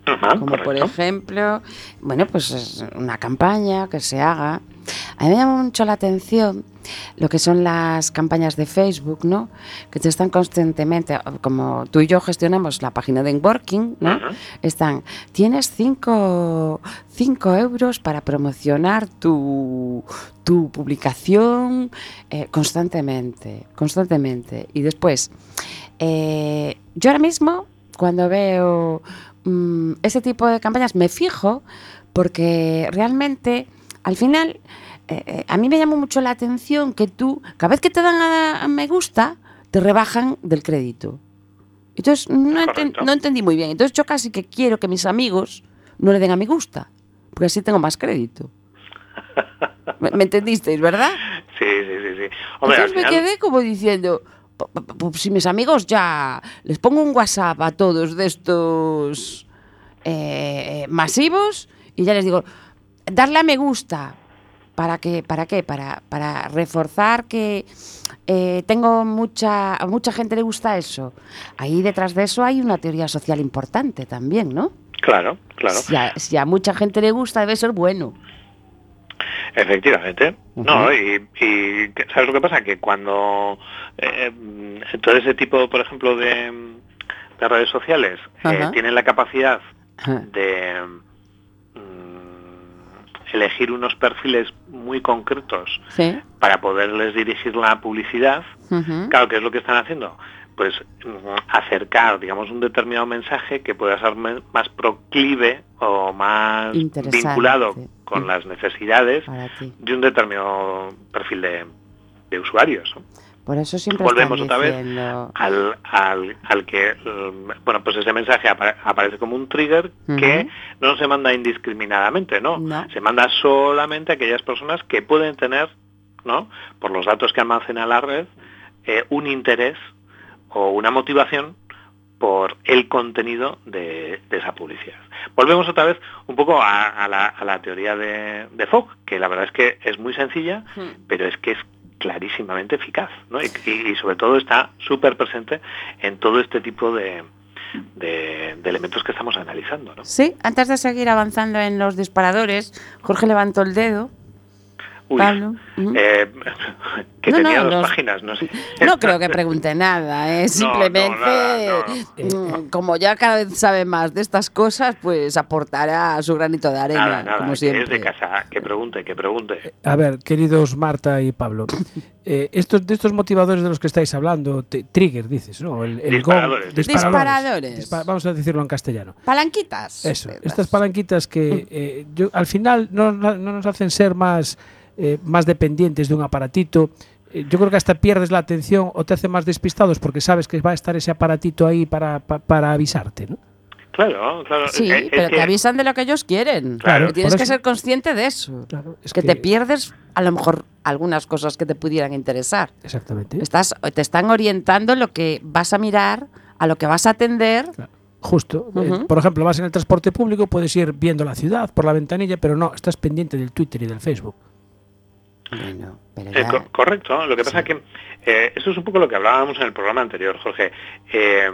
Ajá, Como por ejemplo, bueno, pues es una campaña que se haga. A mí me llama mucho la atención lo que son las campañas de Facebook, ¿no? Que te están constantemente, como tú y yo gestionamos la página de Working, ¿no? Están, tienes cinco, cinco euros para promocionar tu, tu publicación eh, constantemente, constantemente. Y después, eh, yo ahora mismo, cuando veo mm, ese tipo de campañas, me fijo porque realmente, al final, eh, eh, a mí me llamó mucho la atención que tú, cada vez que te dan a, a me gusta, te rebajan del crédito. Entonces, no, enten- Correcto. no entendí muy bien. Entonces, yo casi que quiero que mis amigos no le den a me gusta, porque así tengo más crédito. ¿Me, me entendisteis, verdad? Sí, sí, sí, sí. Hombre, Entonces me quedé como diciendo, "Po- po- po- si mis amigos ya les pongo un WhatsApp a todos de estos eh, masivos y ya les digo, darle a me gusta. ¿Para qué? ¿Para qué? Para, para reforzar que eh, tengo mucha, a mucha gente le gusta eso. Ahí detrás de eso hay una teoría social importante también, ¿no? Claro, claro. Si a, si a mucha gente le gusta, debe ser bueno. Efectivamente. No, y, y ¿sabes lo que pasa? Que cuando eh, mm, todo ese tipo, por ejemplo, de, de redes sociales eh, tienen la capacidad de mm, elegir unos perfiles muy concretos Sí. para poderles dirigir la publicidad. Claro, ¿qué es lo que están haciendo? Pues mm, acercar, digamos, un determinado mensaje que pueda ser más proclive o más vinculado con las necesidades de un determinado perfil de, de usuarios. ¿no? Por eso siempre Volvemos otra vez diciendo... Al, al, al que, mm, bueno, pues ese mensaje apa- aparece como un trigger que no se manda indiscriminadamente, ¿no? No. Se manda solamente a aquellas personas que pueden tener, ¿no? Por los datos que almacena la red, eh, un interés o una motivación por el contenido de, de esa publicidad. Volvemos otra vez un poco a, a la, a la teoría de, de Fogg, que la verdad es que es muy sencilla, Hmm. pero es que es clarísimamente eficaz, ¿no? Y, sobre todo está súper presente en todo este tipo de, de- de elementos que estamos analizando, ¿no? Sí, antes de seguir avanzando en los disparadores, Jorge levantó el dedo. Uy, Pablo. Eh, que No, tenía no, dos los- páginas, no sé. No creo que pregunte nada, ¿eh? Simplemente, no, nada, no. mm, como ya cada vez sabe más de estas cosas, pues aportará su granito de arena, Nada, nada, como que es de casa, que pregunte, que pregunte. A ver, queridos Marta y Pablo, eh, estos, de estos motivadores de los que estáis hablando, te- trigger dices, ¿no? El, el Disparadores. gong- Disparadores. Dispa- vamos a decirlo en castellano. Palanquitas. Eso, estas palanquitas que eh, yo, al final no, no- no nos hacen ser más, eh, más dependientes de un aparatito. Eh, yo creo que hasta pierdes la atención o te hace más despistados porque sabes que va a estar ese aparatito ahí para, pa- para avisarte, ¿no? Claro, claro. Sí, es- es pero que- te avisan de lo que ellos quieren. Claro, Y tienes que ser consciente de eso. Claro, es que, te pierdes a lo mejor algunas cosas que te pudieran interesar. Exactamente. Estás, te están orientando lo que vas a mirar, a lo que vas a atender. Claro, Justo. Eh, por ejemplo, vas en el transporte público, puedes ir viendo la ciudad por la ventanilla, pero no, estás pendiente del Twitter y del Facebook. Bueno, pero Eh, co- correcto. Lo que pasa es que eh, eso es un poco lo que hablábamos en el programa anterior, Jorge. Eh,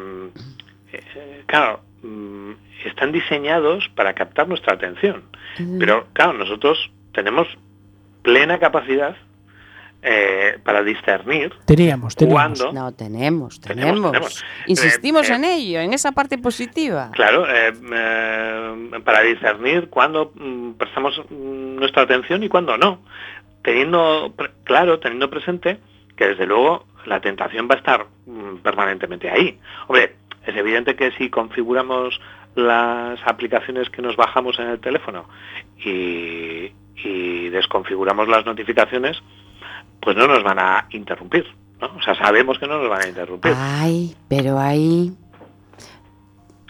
eh, claro, mm, están diseñados para captar nuestra atención. Mm. Pero claro, nosotros tenemos plena capacidad eh, para discernir Teníamos, teníamos. cuándo. No, tenemos, Tenemos, tenemos. tenemos. Insistimos Eh, eh, en ello, en esa parte positiva. Claro, eh, eh, para discernir cuándo mm, prestamos mm, nuestra atención y cuándo no. Teniendo, claro, teniendo presente que desde luego la tentación va a estar mm, permanentemente ahí. Hombre, es evidente que si configuramos las aplicaciones que nos bajamos en el teléfono y, y desconfiguramos las notificaciones, pues no nos van a interrumpir. ¿no? O sea, sabemos que no nos van a interrumpir. Ay, pero ahí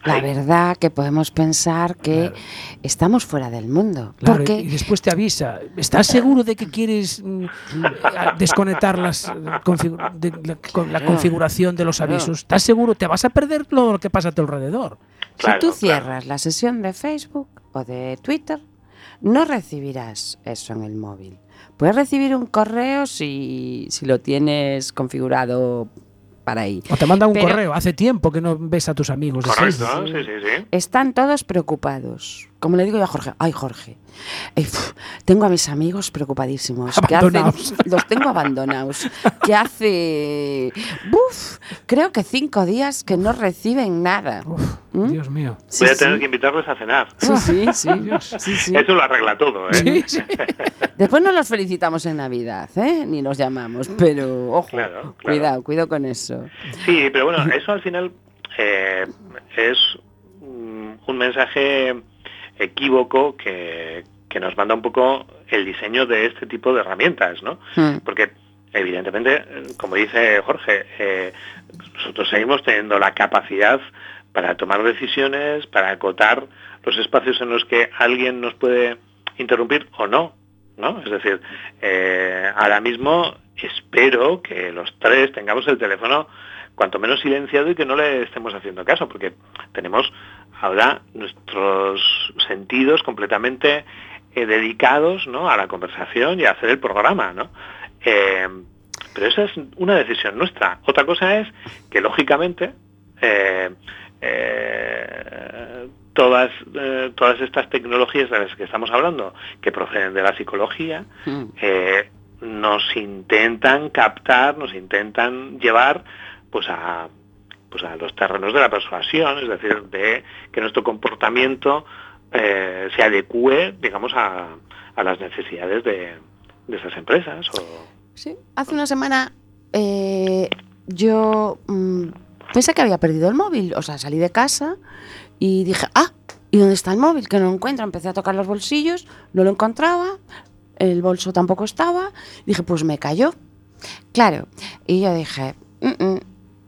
la Ay. verdad que podemos pensar que Claro. estamos fuera del mundo. Claro, porque y después te avisa. ¿Estás seguro de que quieres mm, desconectar las, de la, con la Claro. configuración de los Claro. avisos? ¿Estás seguro? Te vas a perder todo lo que pasa a tu alrededor. Claro, si tú claro. cierras la sesión de Facebook o de Twitter, no recibirás eso en el móvil. Puedes recibir un correo si, si lo tienes configurado para ahí. O te manda un Pero- correo. Hace tiempo que no ves a tus amigos. Correcto, sí, sí, sí. Están todos preocupados. Como le digo yo a Jorge, ay Jorge, eh, tengo a mis amigos preocupadísimos. que hacen- Abandonados. los tengo abandonados. Que hace, uf, creo que cinco días que no reciben nada. Uf, ¿Mm? Dios mío. Sí, Voy a sí. tener que invitarles a cenar. Sí, sí, sí, Dios. sí, sí. Eso lo arregla todo, ¿eh? Sí, sí. Después no los felicitamos en Navidad, ¿eh? Ni los llamamos, pero ojo, Claro, claro. cuidado, cuidado con eso. Sí, pero bueno, eso al final eh, es un mensaje equívoco que, que nos manda un poco el diseño de este tipo de herramientas, ¿no? Mm. Porque evidentemente, como dice Jorge, eh, nosotros seguimos teniendo la capacidad para tomar decisiones, para acotar los espacios en los que alguien nos puede interrumpir o no, ¿no? Es decir, eh, ahora mismo espero que los tres tengamos el teléfono cuanto menos silenciado y que no le estemos haciendo caso, porque tenemos ahora nuestros sentidos completamente eh, dedicados ¿no? a la conversación y a hacer el programa, ¿no? Eh, pero esa es una decisión nuestra. Otra cosa es que lógicamente eh, todas, eh, todas estas tecnologías de las que estamos hablando, que proceden de la psicología, Mm. eh, nos intentan captar, nos intentan llevar pues a, pues a los terrenos de la persuasión, es decir, de que nuestro comportamiento eh, se adecue, digamos, a, a las necesidades de, de esas empresas. O, Sí, hace una semana eh, yo mm, pensé que había perdido el móvil. O sea, salí de casa y dije, ah, ¿y dónde está el móvil? Que no lo encuentro. Empecé a tocar los bolsillos, no lo encontraba, el bolso tampoco estaba. Dije, pues me cayó. Claro, y yo dije, "Mm, mm,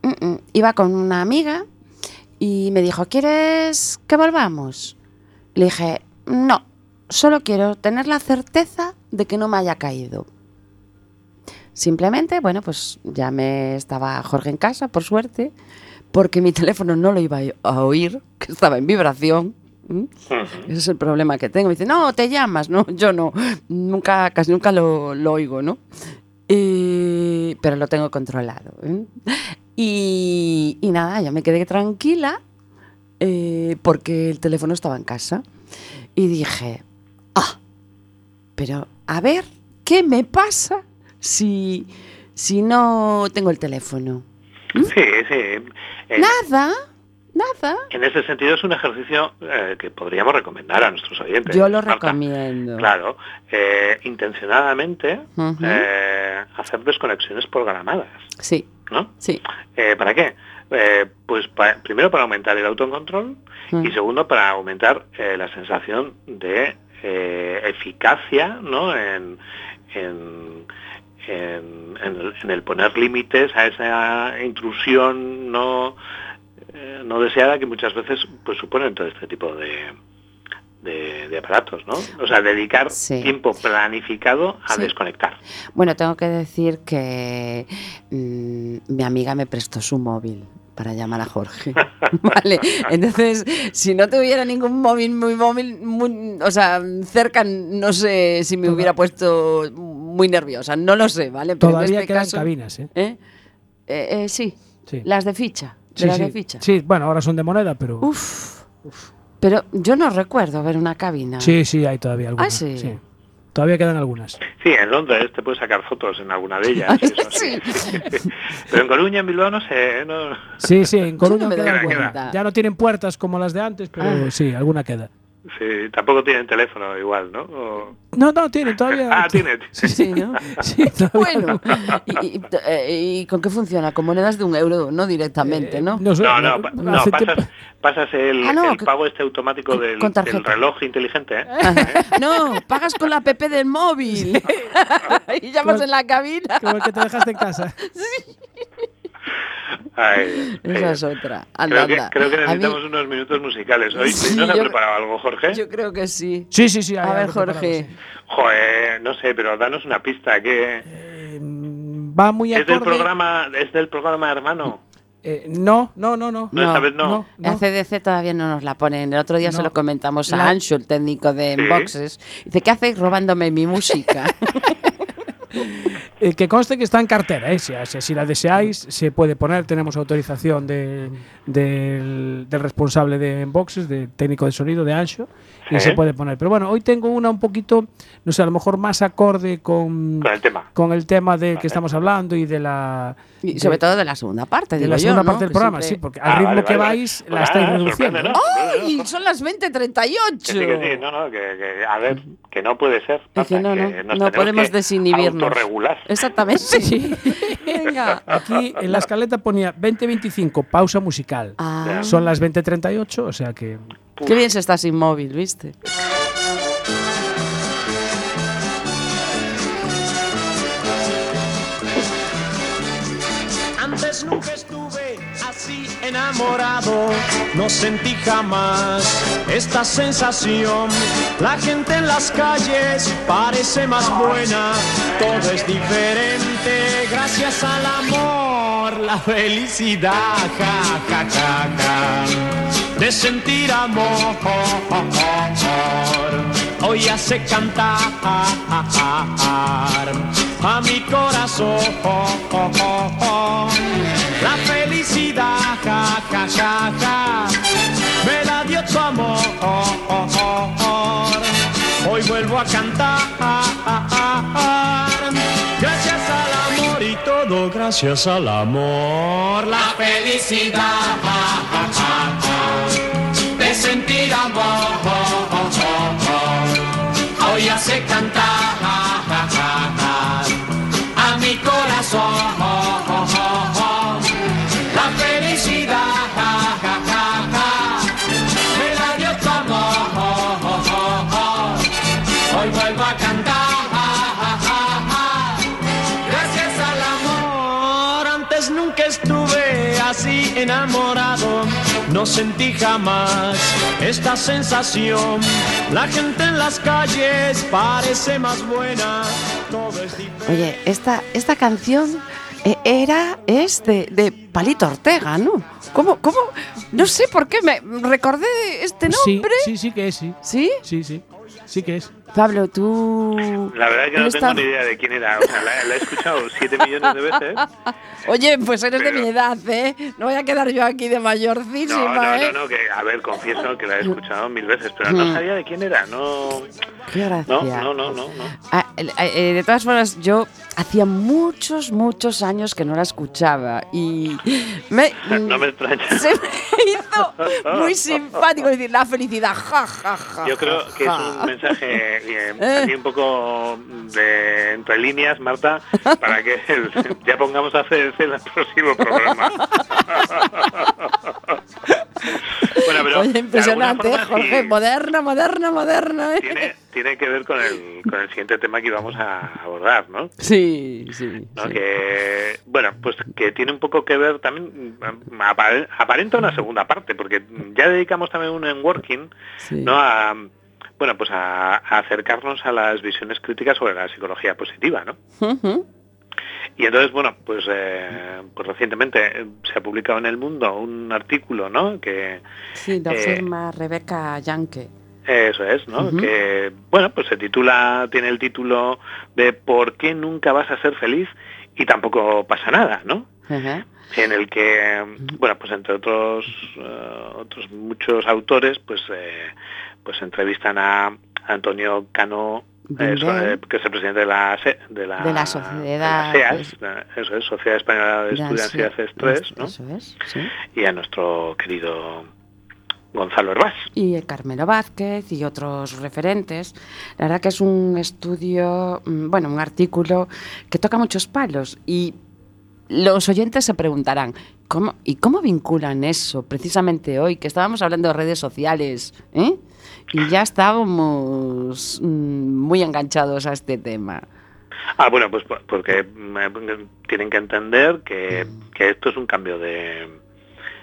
mm, mm". iba con una amiga y me dijo, ¿quieres que volvamos? Le dije, no, solo quiero tener la certeza de que no me haya caído. Simplemente, bueno, pues ya me estaba Jorge en casa, por suerte, porque mi teléfono no lo iba a oír, que estaba en vibración. Ese es el problema que tengo. Me dice, no, te llamas, no, yo no, nunca, casi nunca lo, lo oigo, ¿no? Y- pero lo tengo controlado. ¿eh? Y, y nada, ya me quedé tranquila eh, porque el teléfono estaba en casa. Y dije, ah, pero a ver, ¿qué me pasa si, si no tengo el teléfono? Sí, sí. En, Nada, nada. en ese sentido es un ejercicio eh, que podríamos recomendar a nuestros oyentes. Yo lo Marta. recomiendo. Claro, eh, intencionadamente eh, hacer desconexiones programadas, Sí, ¿no? sí. Eh, ¿Para qué? Eh, pues pa- primero para aumentar el autocontrol Mm. y segundo para aumentar eh, la sensación de eh, eficacia ¿no? en, en, en- en el, en el poner límites a esa intrusión no, eh, no deseada que muchas veces pues suponen todo este tipo de, de, de aparatos, ¿no? O sea, dedicar Sí. tiempo planificado a Sí. desconectar. Bueno, tengo que decir que mm, mi amiga me prestó su móvil para llamar a Jorge. vale, entonces, si no tuviera ningún móvil muy móvil, muy- o sea, cerca, no sé si me hubiera puesto muy nerviosa, no lo sé, ¿vale? Pero en Todavía este quedan caso- cabinas, ¿eh? ¿Eh? Eh, eh, sí, Sí. las de ficha. De Sí, las sí. de ficha. Sí, bueno, ahora son de moneda, pero... Uf, Pero yo no recuerdo ver una cabina. Sí, sí, hay todavía algunas. Ah, sí. Todavía quedan algunas. Sí, en Londres te puedes sacar fotos en alguna de ellas. Eso sí. Pero en Coruña, en Bilbao, no sé. No... Sí, sí, en Coruña no me doy queda. Ya no tienen puertas como las de antes, pero Ah. sí, alguna queda. Sí, tampoco tienen teléfono igual, ¿no? O- No, no, tienen todavía. Ah, tiene. Sí, sí, Sí, ¿no? sí. Bueno, ¿y, y- eh, ¿y con qué funciona? Con monedas de un euro, no directamente, ¿no? Eh, No, sé, No, no, pa- no, pasas, pasas el, Ah, no, el pago este automático del, del reloj inteligente, ¿eh? Ajá. No, pagas con la app del móvil. y llamas Con- en la cabina. Como el que te dejaste en casa. Ay, Esa es otra. Anda, Creo que, anda. creo que A mí- necesitamos unos minutos musicales hoy. Sí, ¿No se ha yo- preparado algo, Jorge? Yo creo que sí. Sí, sí, sí. A ver, Jorge. sí. Joder, no sé, pero danos una pista. que Eh, mm, va muy ¿Es del acorde. programa, es del programa hermano? Eh, no, no, no, no. No, esta vez no. La CDC todavía no nos la ponen. El otro día se No. lo comentamos a La- Ancho, el técnico de Sí. Boxes. Dice, ¿qué hacéis robándome mi música? Eh, que conste que está en cartera, ¿eh? Si, si- si la deseáis, se puede poner. Tenemos autorización de- del, del responsable de Enboxes, del técnico de sonido de Ancho, y se puede poner. Pero bueno, hoy tengo una un poquito, no sé, a lo mejor más acorde con, Con el tema. con el tema de Vale. que estamos hablando y de la. y de- sobre todo de la segunda parte, de la yo, segunda ¿no? parte del Que programa, siempre- sí, porque Ah, al ritmo vale, que vale, vais la Pues estáis reduciendo. ¡Ay! Son las 20.38. Que sí, que sí, no, no, que, que- a ver, que no puede ser. Es que Marta, no, podemos que desinhibirnos. autorregular. Exactamente. Venga. Aquí en la escaleta ponía 2025, pausa musical. Ah, Son las 20.38, o sea que. qué bien se está sin móvil, ¿viste? Enamorado, no sentí jamás esta sensación. La gente en las calles parece más buena, todo es diferente gracias al amor, la felicidad, ja, ja, ja, ja, de sentir amor. Hoy hace cantar a mi corazón la felicidad, ja, ja, ja, ja, me la dio tu amor. Hoy vuelvo a cantar. Gracias al amor y todo, gracias al amor. La felicidad de sentir amor. Hoy hace cantar No sentí jamás esta sensación. La gente en las calles parece más buena. Todo es diferente. Oye, esta, esta canción eh, era, es de, de Palito Ortega, ¿no? ¿Cómo, cómo? No sé por qué me recordé de este Sí, nombre. sí, sí que es, sí. ¿Sí? Sí, sí. Sí que es. Pablo, tú... La verdad es que no ¿Eres tengo ni idea de quién era. O sea, la, la he escuchado siete millones de veces. Oye, pues eres de mi edad, ¿eh? No voy a quedar yo aquí de mayorcísima, No, no, ¿eh? no, no, que a ver, confieso que la he escuchado mil veces, pero no Mm. sabía de quién era. No, Qué gracia. no, no, no, no. no. Ah, el- eh, de todas formas, yo hacía muchos, muchos años que no la escuchaba y me, No me extraña. se me hizo muy simpático decir la felicidad, ja, ja, ja. Yo creo que es un mensaje eh, Eh. un poco de entre líneas, Marta, para que ya pongamos a CDC en el próximo programa. bueno, pero Oye, impresionante, alguna ¿eh, forma Jorge. sí Moderna, moderna, moderna. ¿eh? tiene, tiene que ver con el, con el siguiente tema que íbamos a abordar, ¿no? Sí, sí. ¿no? sí. Que, bueno, pues que tiene un poco que ver también, apare- aparenta una segunda parte, porque ya dedicamos también un en working, Sí. ¿no? A, bueno, pues a, a acercarnos a las visiones críticas sobre la psicología positiva, ¿no? Y entonces, bueno, pues, eh, pues recientemente eh, se ha publicado en El Mundo un artículo, ¿no? Que Sí, lo Eh, firma Rebeca Yanke. eso es, ¿no? Que, bueno, pues se titula, tiene el título de ¿Por qué nunca vas a ser feliz? Y tampoco pasa nada, ¿no? En el que, bueno, pues entre otros eh, otros muchos autores, pues eh, pues entrevistan a Antonio Cano, eh, que es el presidente de la SE- de la, De la Sociedad- de la SEAS, eh, eso es, Sociedad Española de Estudiantes sí, y Haces 3, es- ¿no? Eso es, sí. Y a nuestro querido Gonzalo Herbás. y el Carmelo Vázquez y otros referentes. La verdad que es un estudio, mm, bueno, un artículo que toca muchos palos y los oyentes se preguntarán, ¿cómo, ¿y cómo vinculan eso precisamente hoy? Que estábamos hablando de redes sociales, ¿eh? Y ya estábamos mm, muy enganchados a este tema. Ah, bueno, pues por- porque mm, tienen que entender que, que esto es un cambio de,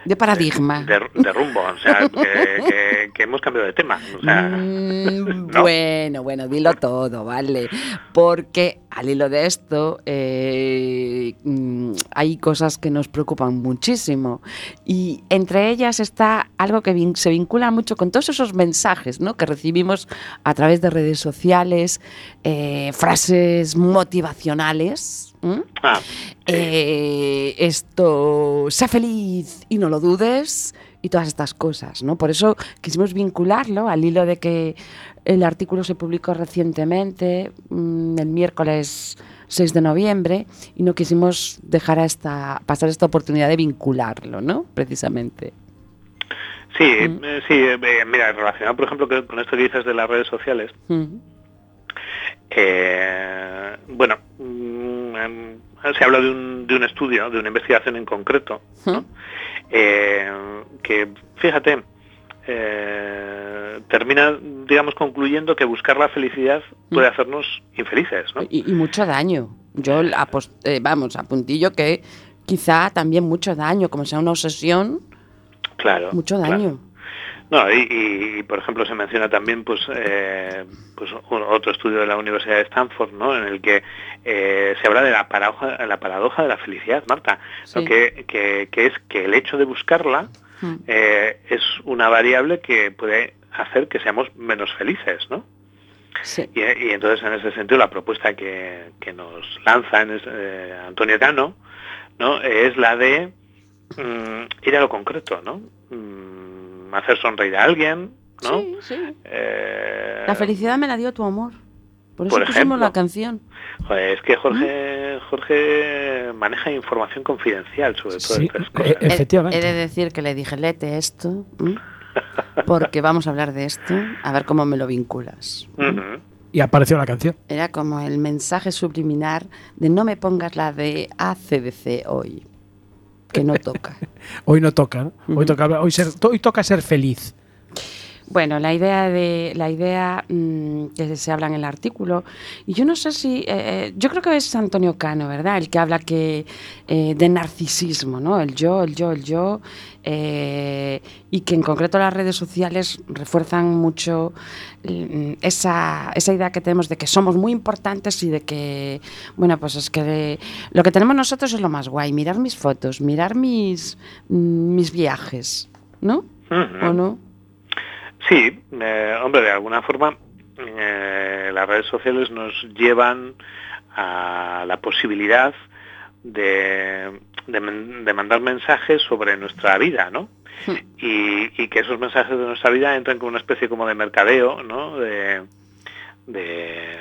De paradigma. de, de rumbo, o sea, que, que- que hemos cambiado de tema. O sea, Mm, ¿no? Bueno, bueno, dilo todo, ¿vale? Porque al hilo de esto eh, mm, hay cosas que nos preocupan muchísimo y entre ellas está algo que vin- se vincula mucho con todos esos mensajes ¿no? que recibimos a través de redes sociales, eh, frases motivacionales. ah, sí. Eh, esto, sé feliz y no lo dudes, y todas estas cosas, ¿no? Por eso quisimos vincularlo al hilo de que el artículo se publicó recientemente, mm, el miércoles 6 de noviembre, y no quisimos dejar a esta, pasar esta oportunidad de vincularlo, ¿no? Precisamente. Sí, eh, sí, eh, mira, relacionado por ejemplo con esto que dices de las redes sociales, eh, bueno, mm, se habla de un, de un estudio, de una investigación en concreto, ¿no? Eh, que, fíjate, eh, termina, digamos, concluyendo que buscar la felicidad puede Mm. hacernos infelices, ¿no? Y, y mucho daño. Yo, apos- eh, vamos, apuntillo que quizá también mucho daño, como sea una obsesión, Claro. mucho claro. daño. No, y, y- y, por ejemplo se menciona también pues, eh, pues un- otro estudio de la Universidad de Stanford, ¿no? En el que eh, se habla de la paradoja, la paradoja de la felicidad, Marta, ¿no? Sí. que, que- que es que el hecho de buscarla Mm. eh, es una variable que puede hacer que seamos menos felices, ¿no? Sí. Y, y entonces en ese sentido la propuesta que, que nos lanza en ese- eh, Antonio Cano, ¿no? Es la de mm, ir a lo concreto, ¿no? Mm, hacer sonreír a alguien, ¿no? Sí, sí. Eh, La felicidad me la dio tu amor. Por eso por pusimos ejemplo. la canción. joder, es que Jorge, Jorge maneja información confidencial sobre todas Sí, estas cosas. eh, Efectivamente. He, he de decir que le dije, lete esto, ¿m? porque vamos a hablar de esto, a ver cómo me lo vinculas. Y apareció la canción. Era como el mensaje subliminar de no me pongas la de ACDC hoy, que no toca. Hoy no toca, ¿no? Hoy toca, hoy, ser, hoy toca ser feliz. Bueno, la idea de la idea mm, que se habla en el artículo y yo no sé si eh, eh, yo creo que es Antonio Cano, ¿verdad? El que habla que eh, de narcisismo, ¿no? El yo, el yo, el yo eh, y que en concreto las redes sociales refuerzan mucho mm, esa, esa idea que tenemos de que somos muy importantes y de que bueno pues es que lo que tenemos nosotros es lo más guay, mirar mis fotos, mirar mis mm, mis viajes, ¿no? ¿O no? Sí, eh, hombre, de alguna forma eh, las redes sociales nos llevan a la posibilidad de, de men- de mandar mensajes sobre nuestra vida, ¿no? Hmm. Y, y que esos mensajes de nuestra vida entran como una especie como de mercadeo, ¿no? De, de-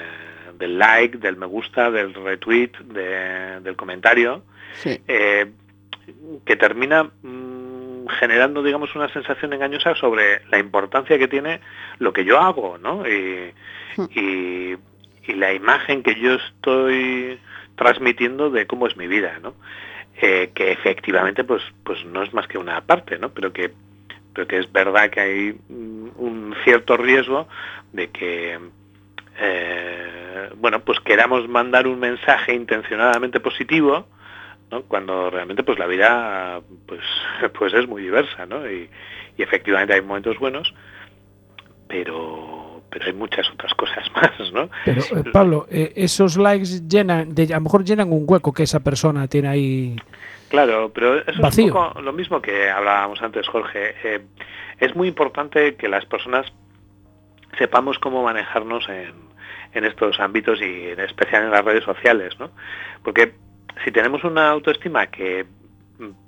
del like, del me gusta, del retweet, de- del comentario, Sí. eh, que termina mm, generando, digamos, una sensación engañosa sobre la importancia que tiene lo que yo hago, ¿no? Y, Hmm. y- y la imagen que yo estoy transmitiendo de cómo es mi vida, ¿no? Eh, que efectivamente, pues, pues no es más que una parte, ¿no? Pero que, pero que es verdad que hay mm, un cierto riesgo de que eh, bueno, pues queramos mandar un mensaje intencionadamente positivo, ¿no? cuando realmente pues la vida pues, pues es muy diversa, ¿no? Y, y efectivamente hay momentos buenos, pero, pero hay muchas otras cosas más, ¿no? Pero, eh, Pablo, eh, esos likes llenan, de, a lo mejor llenan un hueco que esa persona tiene ahí. Claro, pero eso es un poco lo mismo que hablábamos antes, Jorge. Eh, es muy importante que las personas sepamos cómo manejarnos en, en estos ámbitos y en especial en las redes sociales, ¿no? Porque si tenemos una autoestima que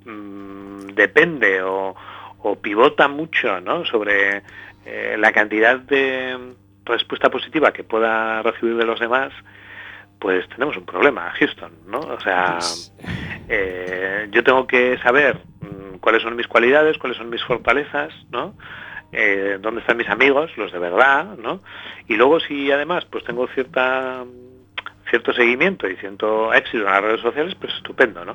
mm, depende o, o pivota mucho, ¿no? Sobre eh, la cantidad de respuesta positiva que pueda recibir de los demás, pues tenemos un problema, Houston, ¿no? O sea, eh, yo tengo que saber mm, cuáles son mis cualidades, cuáles son mis fortalezas, ¿no? Eh, dónde están mis amigos, los de verdad, ¿no? Y luego si además pues tengo cierta cierto seguimiento y cierto éxito en las redes sociales, pues estupendo, ¿no?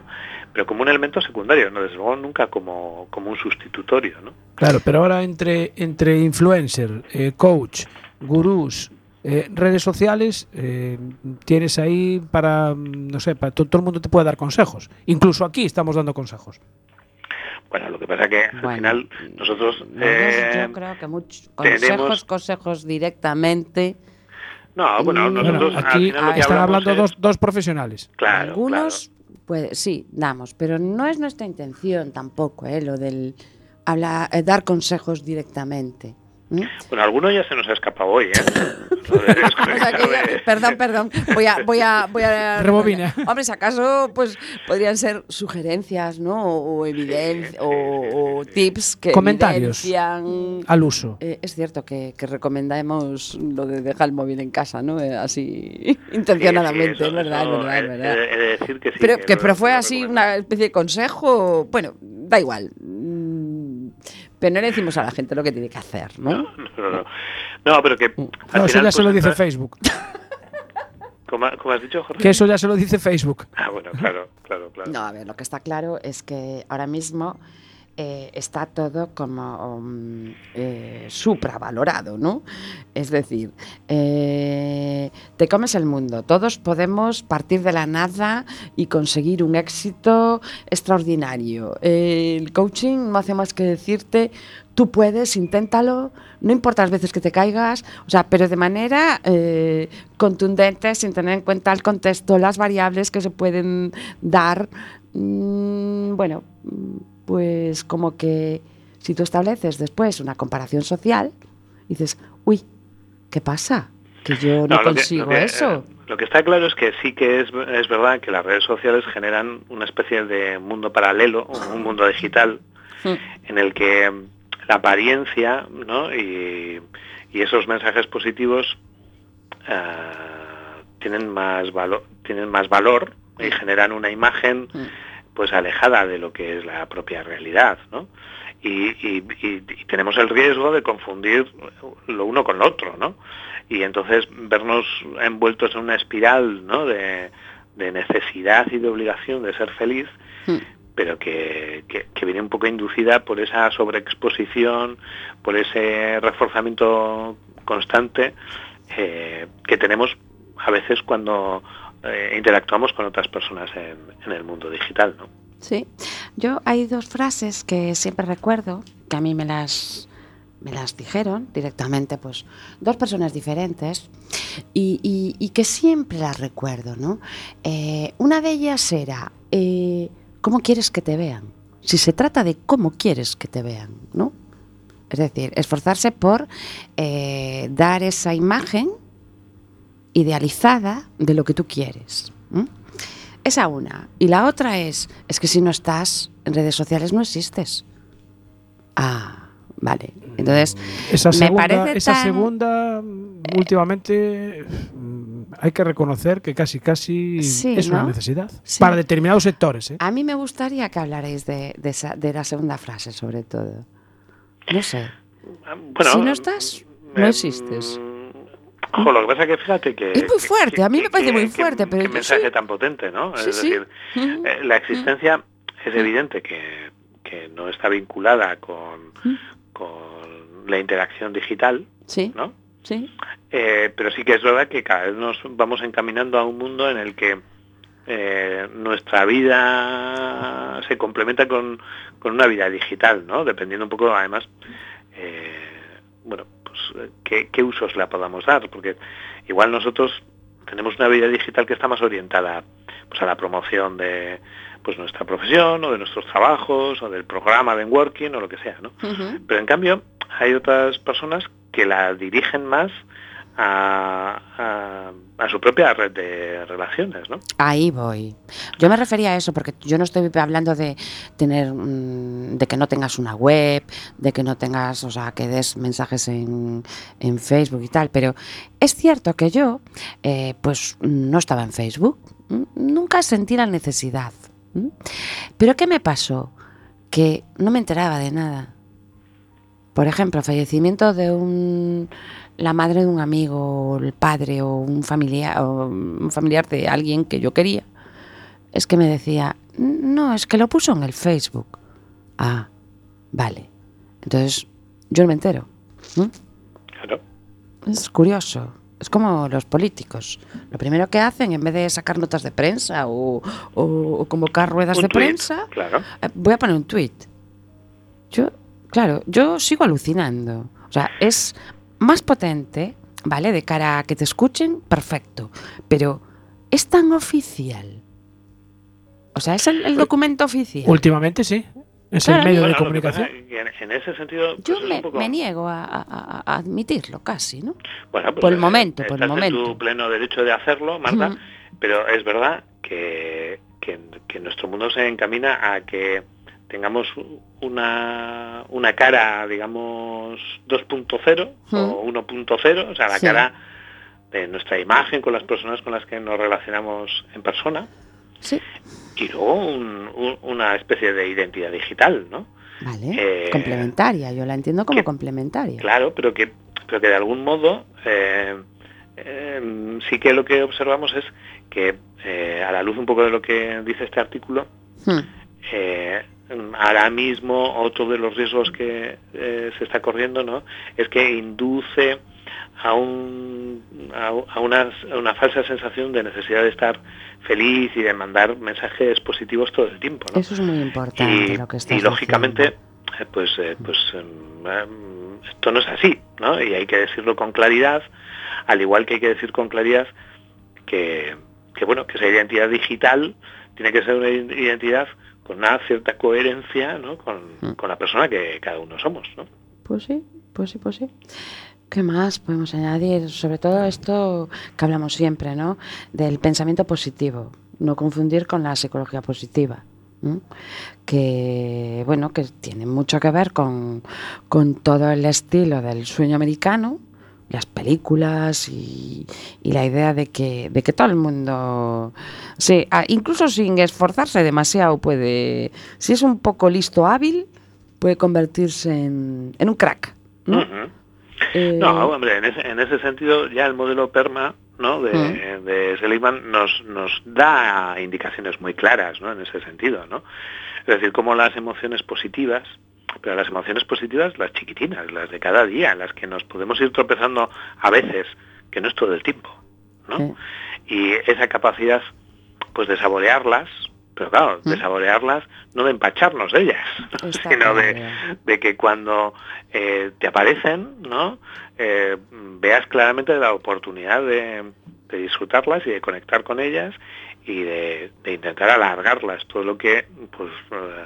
Pero como un elemento secundario, no desde luego nunca como, como un sustitutorio, ¿no? Claro, pero ahora entre, entre influencer, eh, coach, gurús, eh, redes sociales, eh, tienes ahí para, mm, no sé, para to- todo el mundo te puede dar consejos. Incluso aquí estamos dando consejos. Bueno, lo que pasa que al Bueno, final nosotros No, eh, yo creo que muchos consejos, tenemos- consejos directamente. No, bueno, nosotros Bueno, al aquí final lo que están hablando es- dos, dos profesionales. claro, algunos, pues sí, damos, pero no es nuestra intención tampoco, ¿eh? Lo del habla, eh, dar consejos directamente. ¿M? claro. Bueno, alguno ya se nos ha escapado hoy, ¿eh? O sea, ya- perdón, perdón. Voy a, voy a, voy a Rebobina. Hombre, si acaso, pues podrían ser sugerencias, ¿no? O, evidencia, o, o tips que Comentarios. evidencian Al uso. Eh, es cierto que, que recomendamos lo de dejar el móvil en casa, ¿no? Eh, así intencionadamente, Sí, sí, es verdad, es verdad, es verdad. he- he de decir que sí, pero, que pero fue así una especie de consejo, bueno, da igual. Pero no le decimos a la gente lo que tiene que hacer, ¿no? No, no, no. No, pero que al No, eso final, ya se pues, lo dice entra- Facebook. ¿Cómo, cómo has dicho, Jorge? Que eso ya se lo dice Facebook. Ah, bueno, claro, claro, claro. No, a ver, lo que está claro es que ahora mismo eh, está todo como um, eh, supravalorado, ¿no? Es decir, eh, te comes el mundo. Todos podemos partir de la nada y conseguir un éxito extraordinario. El coaching no hace más que decirte, tú puedes, inténtalo, no importa las veces que te caigas, o sea, pero de manera contundente, sin tener en cuenta el contexto, las variables que se pueden dar. Mm, bueno, mm, pues como que si tú estableces después una comparación social, dices, uy, ¿qué pasa? Que yo no, No, lo que- consigo lo que, eso. eh, lo que está claro es que sí que es, es verdad que las redes sociales generan una especie de mundo paralelo, un- un mundo digital, Mm. en el que mm, la apariencia, ¿no? Y, y esos mensajes positivos eh, tienen más valor, tienen más valor y generan una imagen pues alejada de lo que es la propia realidad, ¿no? Y, y- y- y tenemos el riesgo de confundir lo uno con lo otro, ¿no? Y entonces vernos envueltos en una espiral, ¿no? De, de necesidad y de obligación de ser feliz, Mm. pero que, que- que viene un poco inducida por esa sobreexposición, por ese reforzamiento constante eh, que tenemos a veces cuando eh, interactuamos con otras personas en, el mundo digital, ¿no? Sí, yo hay dos frases que siempre recuerdo, que a mí me las, me las dijeron directamente, pues dos personas diferentes, y que siempre las recuerdo, ¿no? Eh, una de ellas era, eh, ¿cómo quieres que te vean? Si se trata de cómo quieres que te vean, ¿no? Es decir, esforzarse por eh, dar esa imagen idealizada de lo que tú quieres. ¿m? Esa una. Y la otra es, es que si no estás en redes sociales no existes. Ah, vale. Entonces, Esa me segunda, parece esa tan- segunda mm, últimamente mm, hay que reconocer que casi casi Sí, es una necesidad Sí. para determinados sectores. ¿eh? a mí me gustaría que hablarais de, de esa- de la segunda frase, sobre todo. No sé. Ah, Bueno, Si no estás, no eh, exists. mm, Jo, lo que pasa es que fíjate que... Es muy fuerte, a mí me parece muy que- fuerte, pero Qué mensaje tan potente, ¿no? Sí, es decir, eh, la existencia es evidente que, que no está vinculada con, con la interacción digital, Sí, ¿no? sí. Eh, pero sí que es verdad que cada vez nos vamos encaminando a un mundo en el que eh, nuestra vida se complementa con, con una vida digital, ¿no? Dependiendo un poco, además, eh, bueno, qué, qué usos la podamos dar, porque igual nosotros tenemos una vida digital que está más orientada pues a la promoción de pues nuestra profesión o de nuestros trabajos o del programa de working o lo que sea, ¿no? Pero en cambio hay otras personas que la dirigen más a, su propia red de relaciones, ¿no? Ahí voy. Yo me refería a eso porque yo no estoy hablando de tener, mm, de que no tengas una web, de que no tengas, o sea, que des mensajes en, en Facebook y tal, pero es cierto que yo, eh, pues, no estaba en Facebook, nunca sentí la necesidad. Pero ¿qué me pasó? Que no me enteraba de nada. Por ejemplo, fallecimiento de un la madre de un amigo, o el padre o un familiar o un familiar de alguien que yo quería. Es que me decía, "No, es que lo puso en el Facebook." Ah, vale. Entonces, yo no me entero. Claro. Es curioso. Es como los políticos. Lo primero que hacen, en vez de sacar notas de prensa o, o- o convocar ruedas de tuit, prensa, Claro. eh, voy a poner un tweet. Yo, claro, yo sigo alucinando. O sea, es más potente, ¿vale? De cara a que te escuchen, perfecto. Pero es tan oficial. O sea, es el, el documento oficial. Últimamente sí. Es Claro. el medio Bueno, de comunicación. pasa en, en ese sentido... Yo pues, es me, un poco- me niego a, a- a- a admitirlo casi, ¿no? Bueno, pues, por el momento, por el estás en momento. tu pleno derecho de hacerlo, Marta, pero es verdad que, que, que nuestro mundo se encamina a que tengamos una, una cara, digamos, 2.0 o 1.0, o sea, la Sí. cara de nuestra imagen con las personas con las que nos relacionamos en persona, Sí. y luego un- un- una especie de identidad digital, ¿no? Vale. Eh, complementaria, yo la entiendo como que- complementaria. Claro, pero que, pero que de algún modo eh, eh, sí que lo que observamos es que a la luz un poco de lo que dice este artículo, Hmm. Eh, ahora mismo otro de los riesgos que eh, se está corriendo ¿no? es que induce a, un, a, a una, a una falsa sensación de necesidad de estar feliz y de mandar mensajes positivos todo el tiempo. ¿no? Eso es muy importante y, lo que estás y lógicamente diciendo. eh, pues eh, pues em, esto no es así no y hay que decirlo con claridad al igual que hay que decir con claridad que, que bueno que esa identidad digital tiene que ser una identidad con una cierta coherencia ¿no? con, Mm. con la persona que cada uno somos ¿no? Pues sí, pues sí, pues sí. ¿Qué más podemos añadir? Sobre todo esto que hablamos siempre, ¿no? Del pensamiento positivo. No confundir con la psicología positiva. que bueno que tiene mucho que ver con, con todo el estilo del sueño americano las películas y, y la idea de que, de que todo el mundo, sí, ah, incluso sin esforzarse demasiado, puede, si es un poco listo, hábil, puede convertirse en, en un crack. ¿no? Eh, No, hombre, en ese, en ese sentido ya el modelo PERMA ¿no? de, de Seligman nos, nos da indicaciones muy claras ¿no? en ese sentido. ¿no? Es decir, como las emociones positivas, pero las emociones positivas, las chiquitinas, las de cada día, las que nos podemos ir tropezando a veces, que no es todo el tiempo. ¿no? Sí. Y esa capacidad pues de saborearlas, pero claro, de Mm. saborearlas, no de empacharnos de ellas, sino de, de que cuando eh, te aparecen, ¿no? Eh, veas claramente la oportunidad de, de disfrutarlas y de conectar con ellas y de, de intentar alargarlas todo lo que pues eh,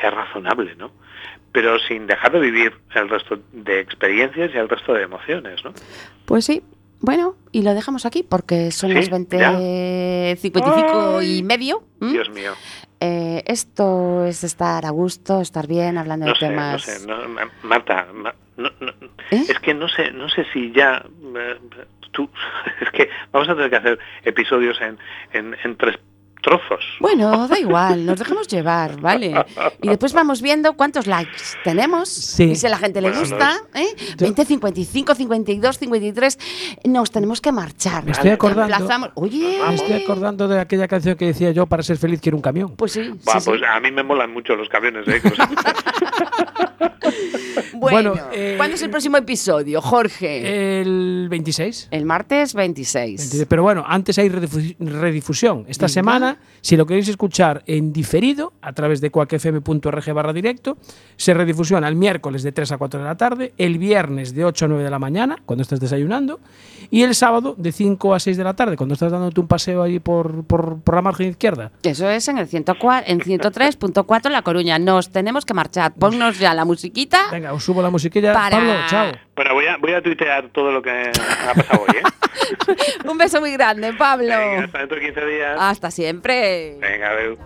sea razonable, ¿no? Pero sin dejar de vivir el resto de experiencias y el resto de emociones, ¿no? Pues sí. Bueno, y lo dejamos aquí porque son Sí, las ya. 20.55 y Ay, medio. ¿m? Dios mío. Eh, esto es estar a gusto, estar bien, hablando No de sé, no temas. sé, no, Marta, Ma- no- no- ¿Eh? es que no sé, no sé si ya eh, tú, es que vamos a tener que hacer episodios en, en, en tres trozos. Bueno, da igual, nos dejamos llevar, ¿vale? Y después vamos viendo cuántos likes tenemos. Sí. Y si a la gente le Bueno, gusta, ¿eh? 20, 55, 52, 53, nos tenemos que marchar. Me estoy acordando- Emplazamos- Oye, Me estoy acordando de aquella canción que decía yo, para ser feliz quiero un camión. Pues sí, Buah, sí, sí. pues a mí me molan mucho los camiones, ¿eh? Bueno, Bueno, eh, ¿cuándo es el próximo episodio, Jorge? El 26. el martes 26. 26. Pero bueno, antes hay redifu- redifusión. Esta Venga. semana, si lo queréis escuchar en diferido, a través de cuacfm.org barra directo, se redifusiona el miércoles de 3 a 4 de la tarde, el viernes de 8 a 9 de la mañana, cuando estás desayunando, y el sábado de 5 a 6 de la tarde, cuando estás dándote un paseo ahí por, por, por la margen izquierda. Eso es en el 104, en 103.4 en La Coruña. Nos tenemos que marchar. Ponnos ya la musiquita. Venga, os subo la musiquilla. Para- Pablo, chao. bueno, voy a, voy a tuitear todo lo que ha pasado hoy, ¿eh? Un beso muy grande, Pablo. Venga, hasta dentro de 15 días. Hasta siempre. Venga, adeu.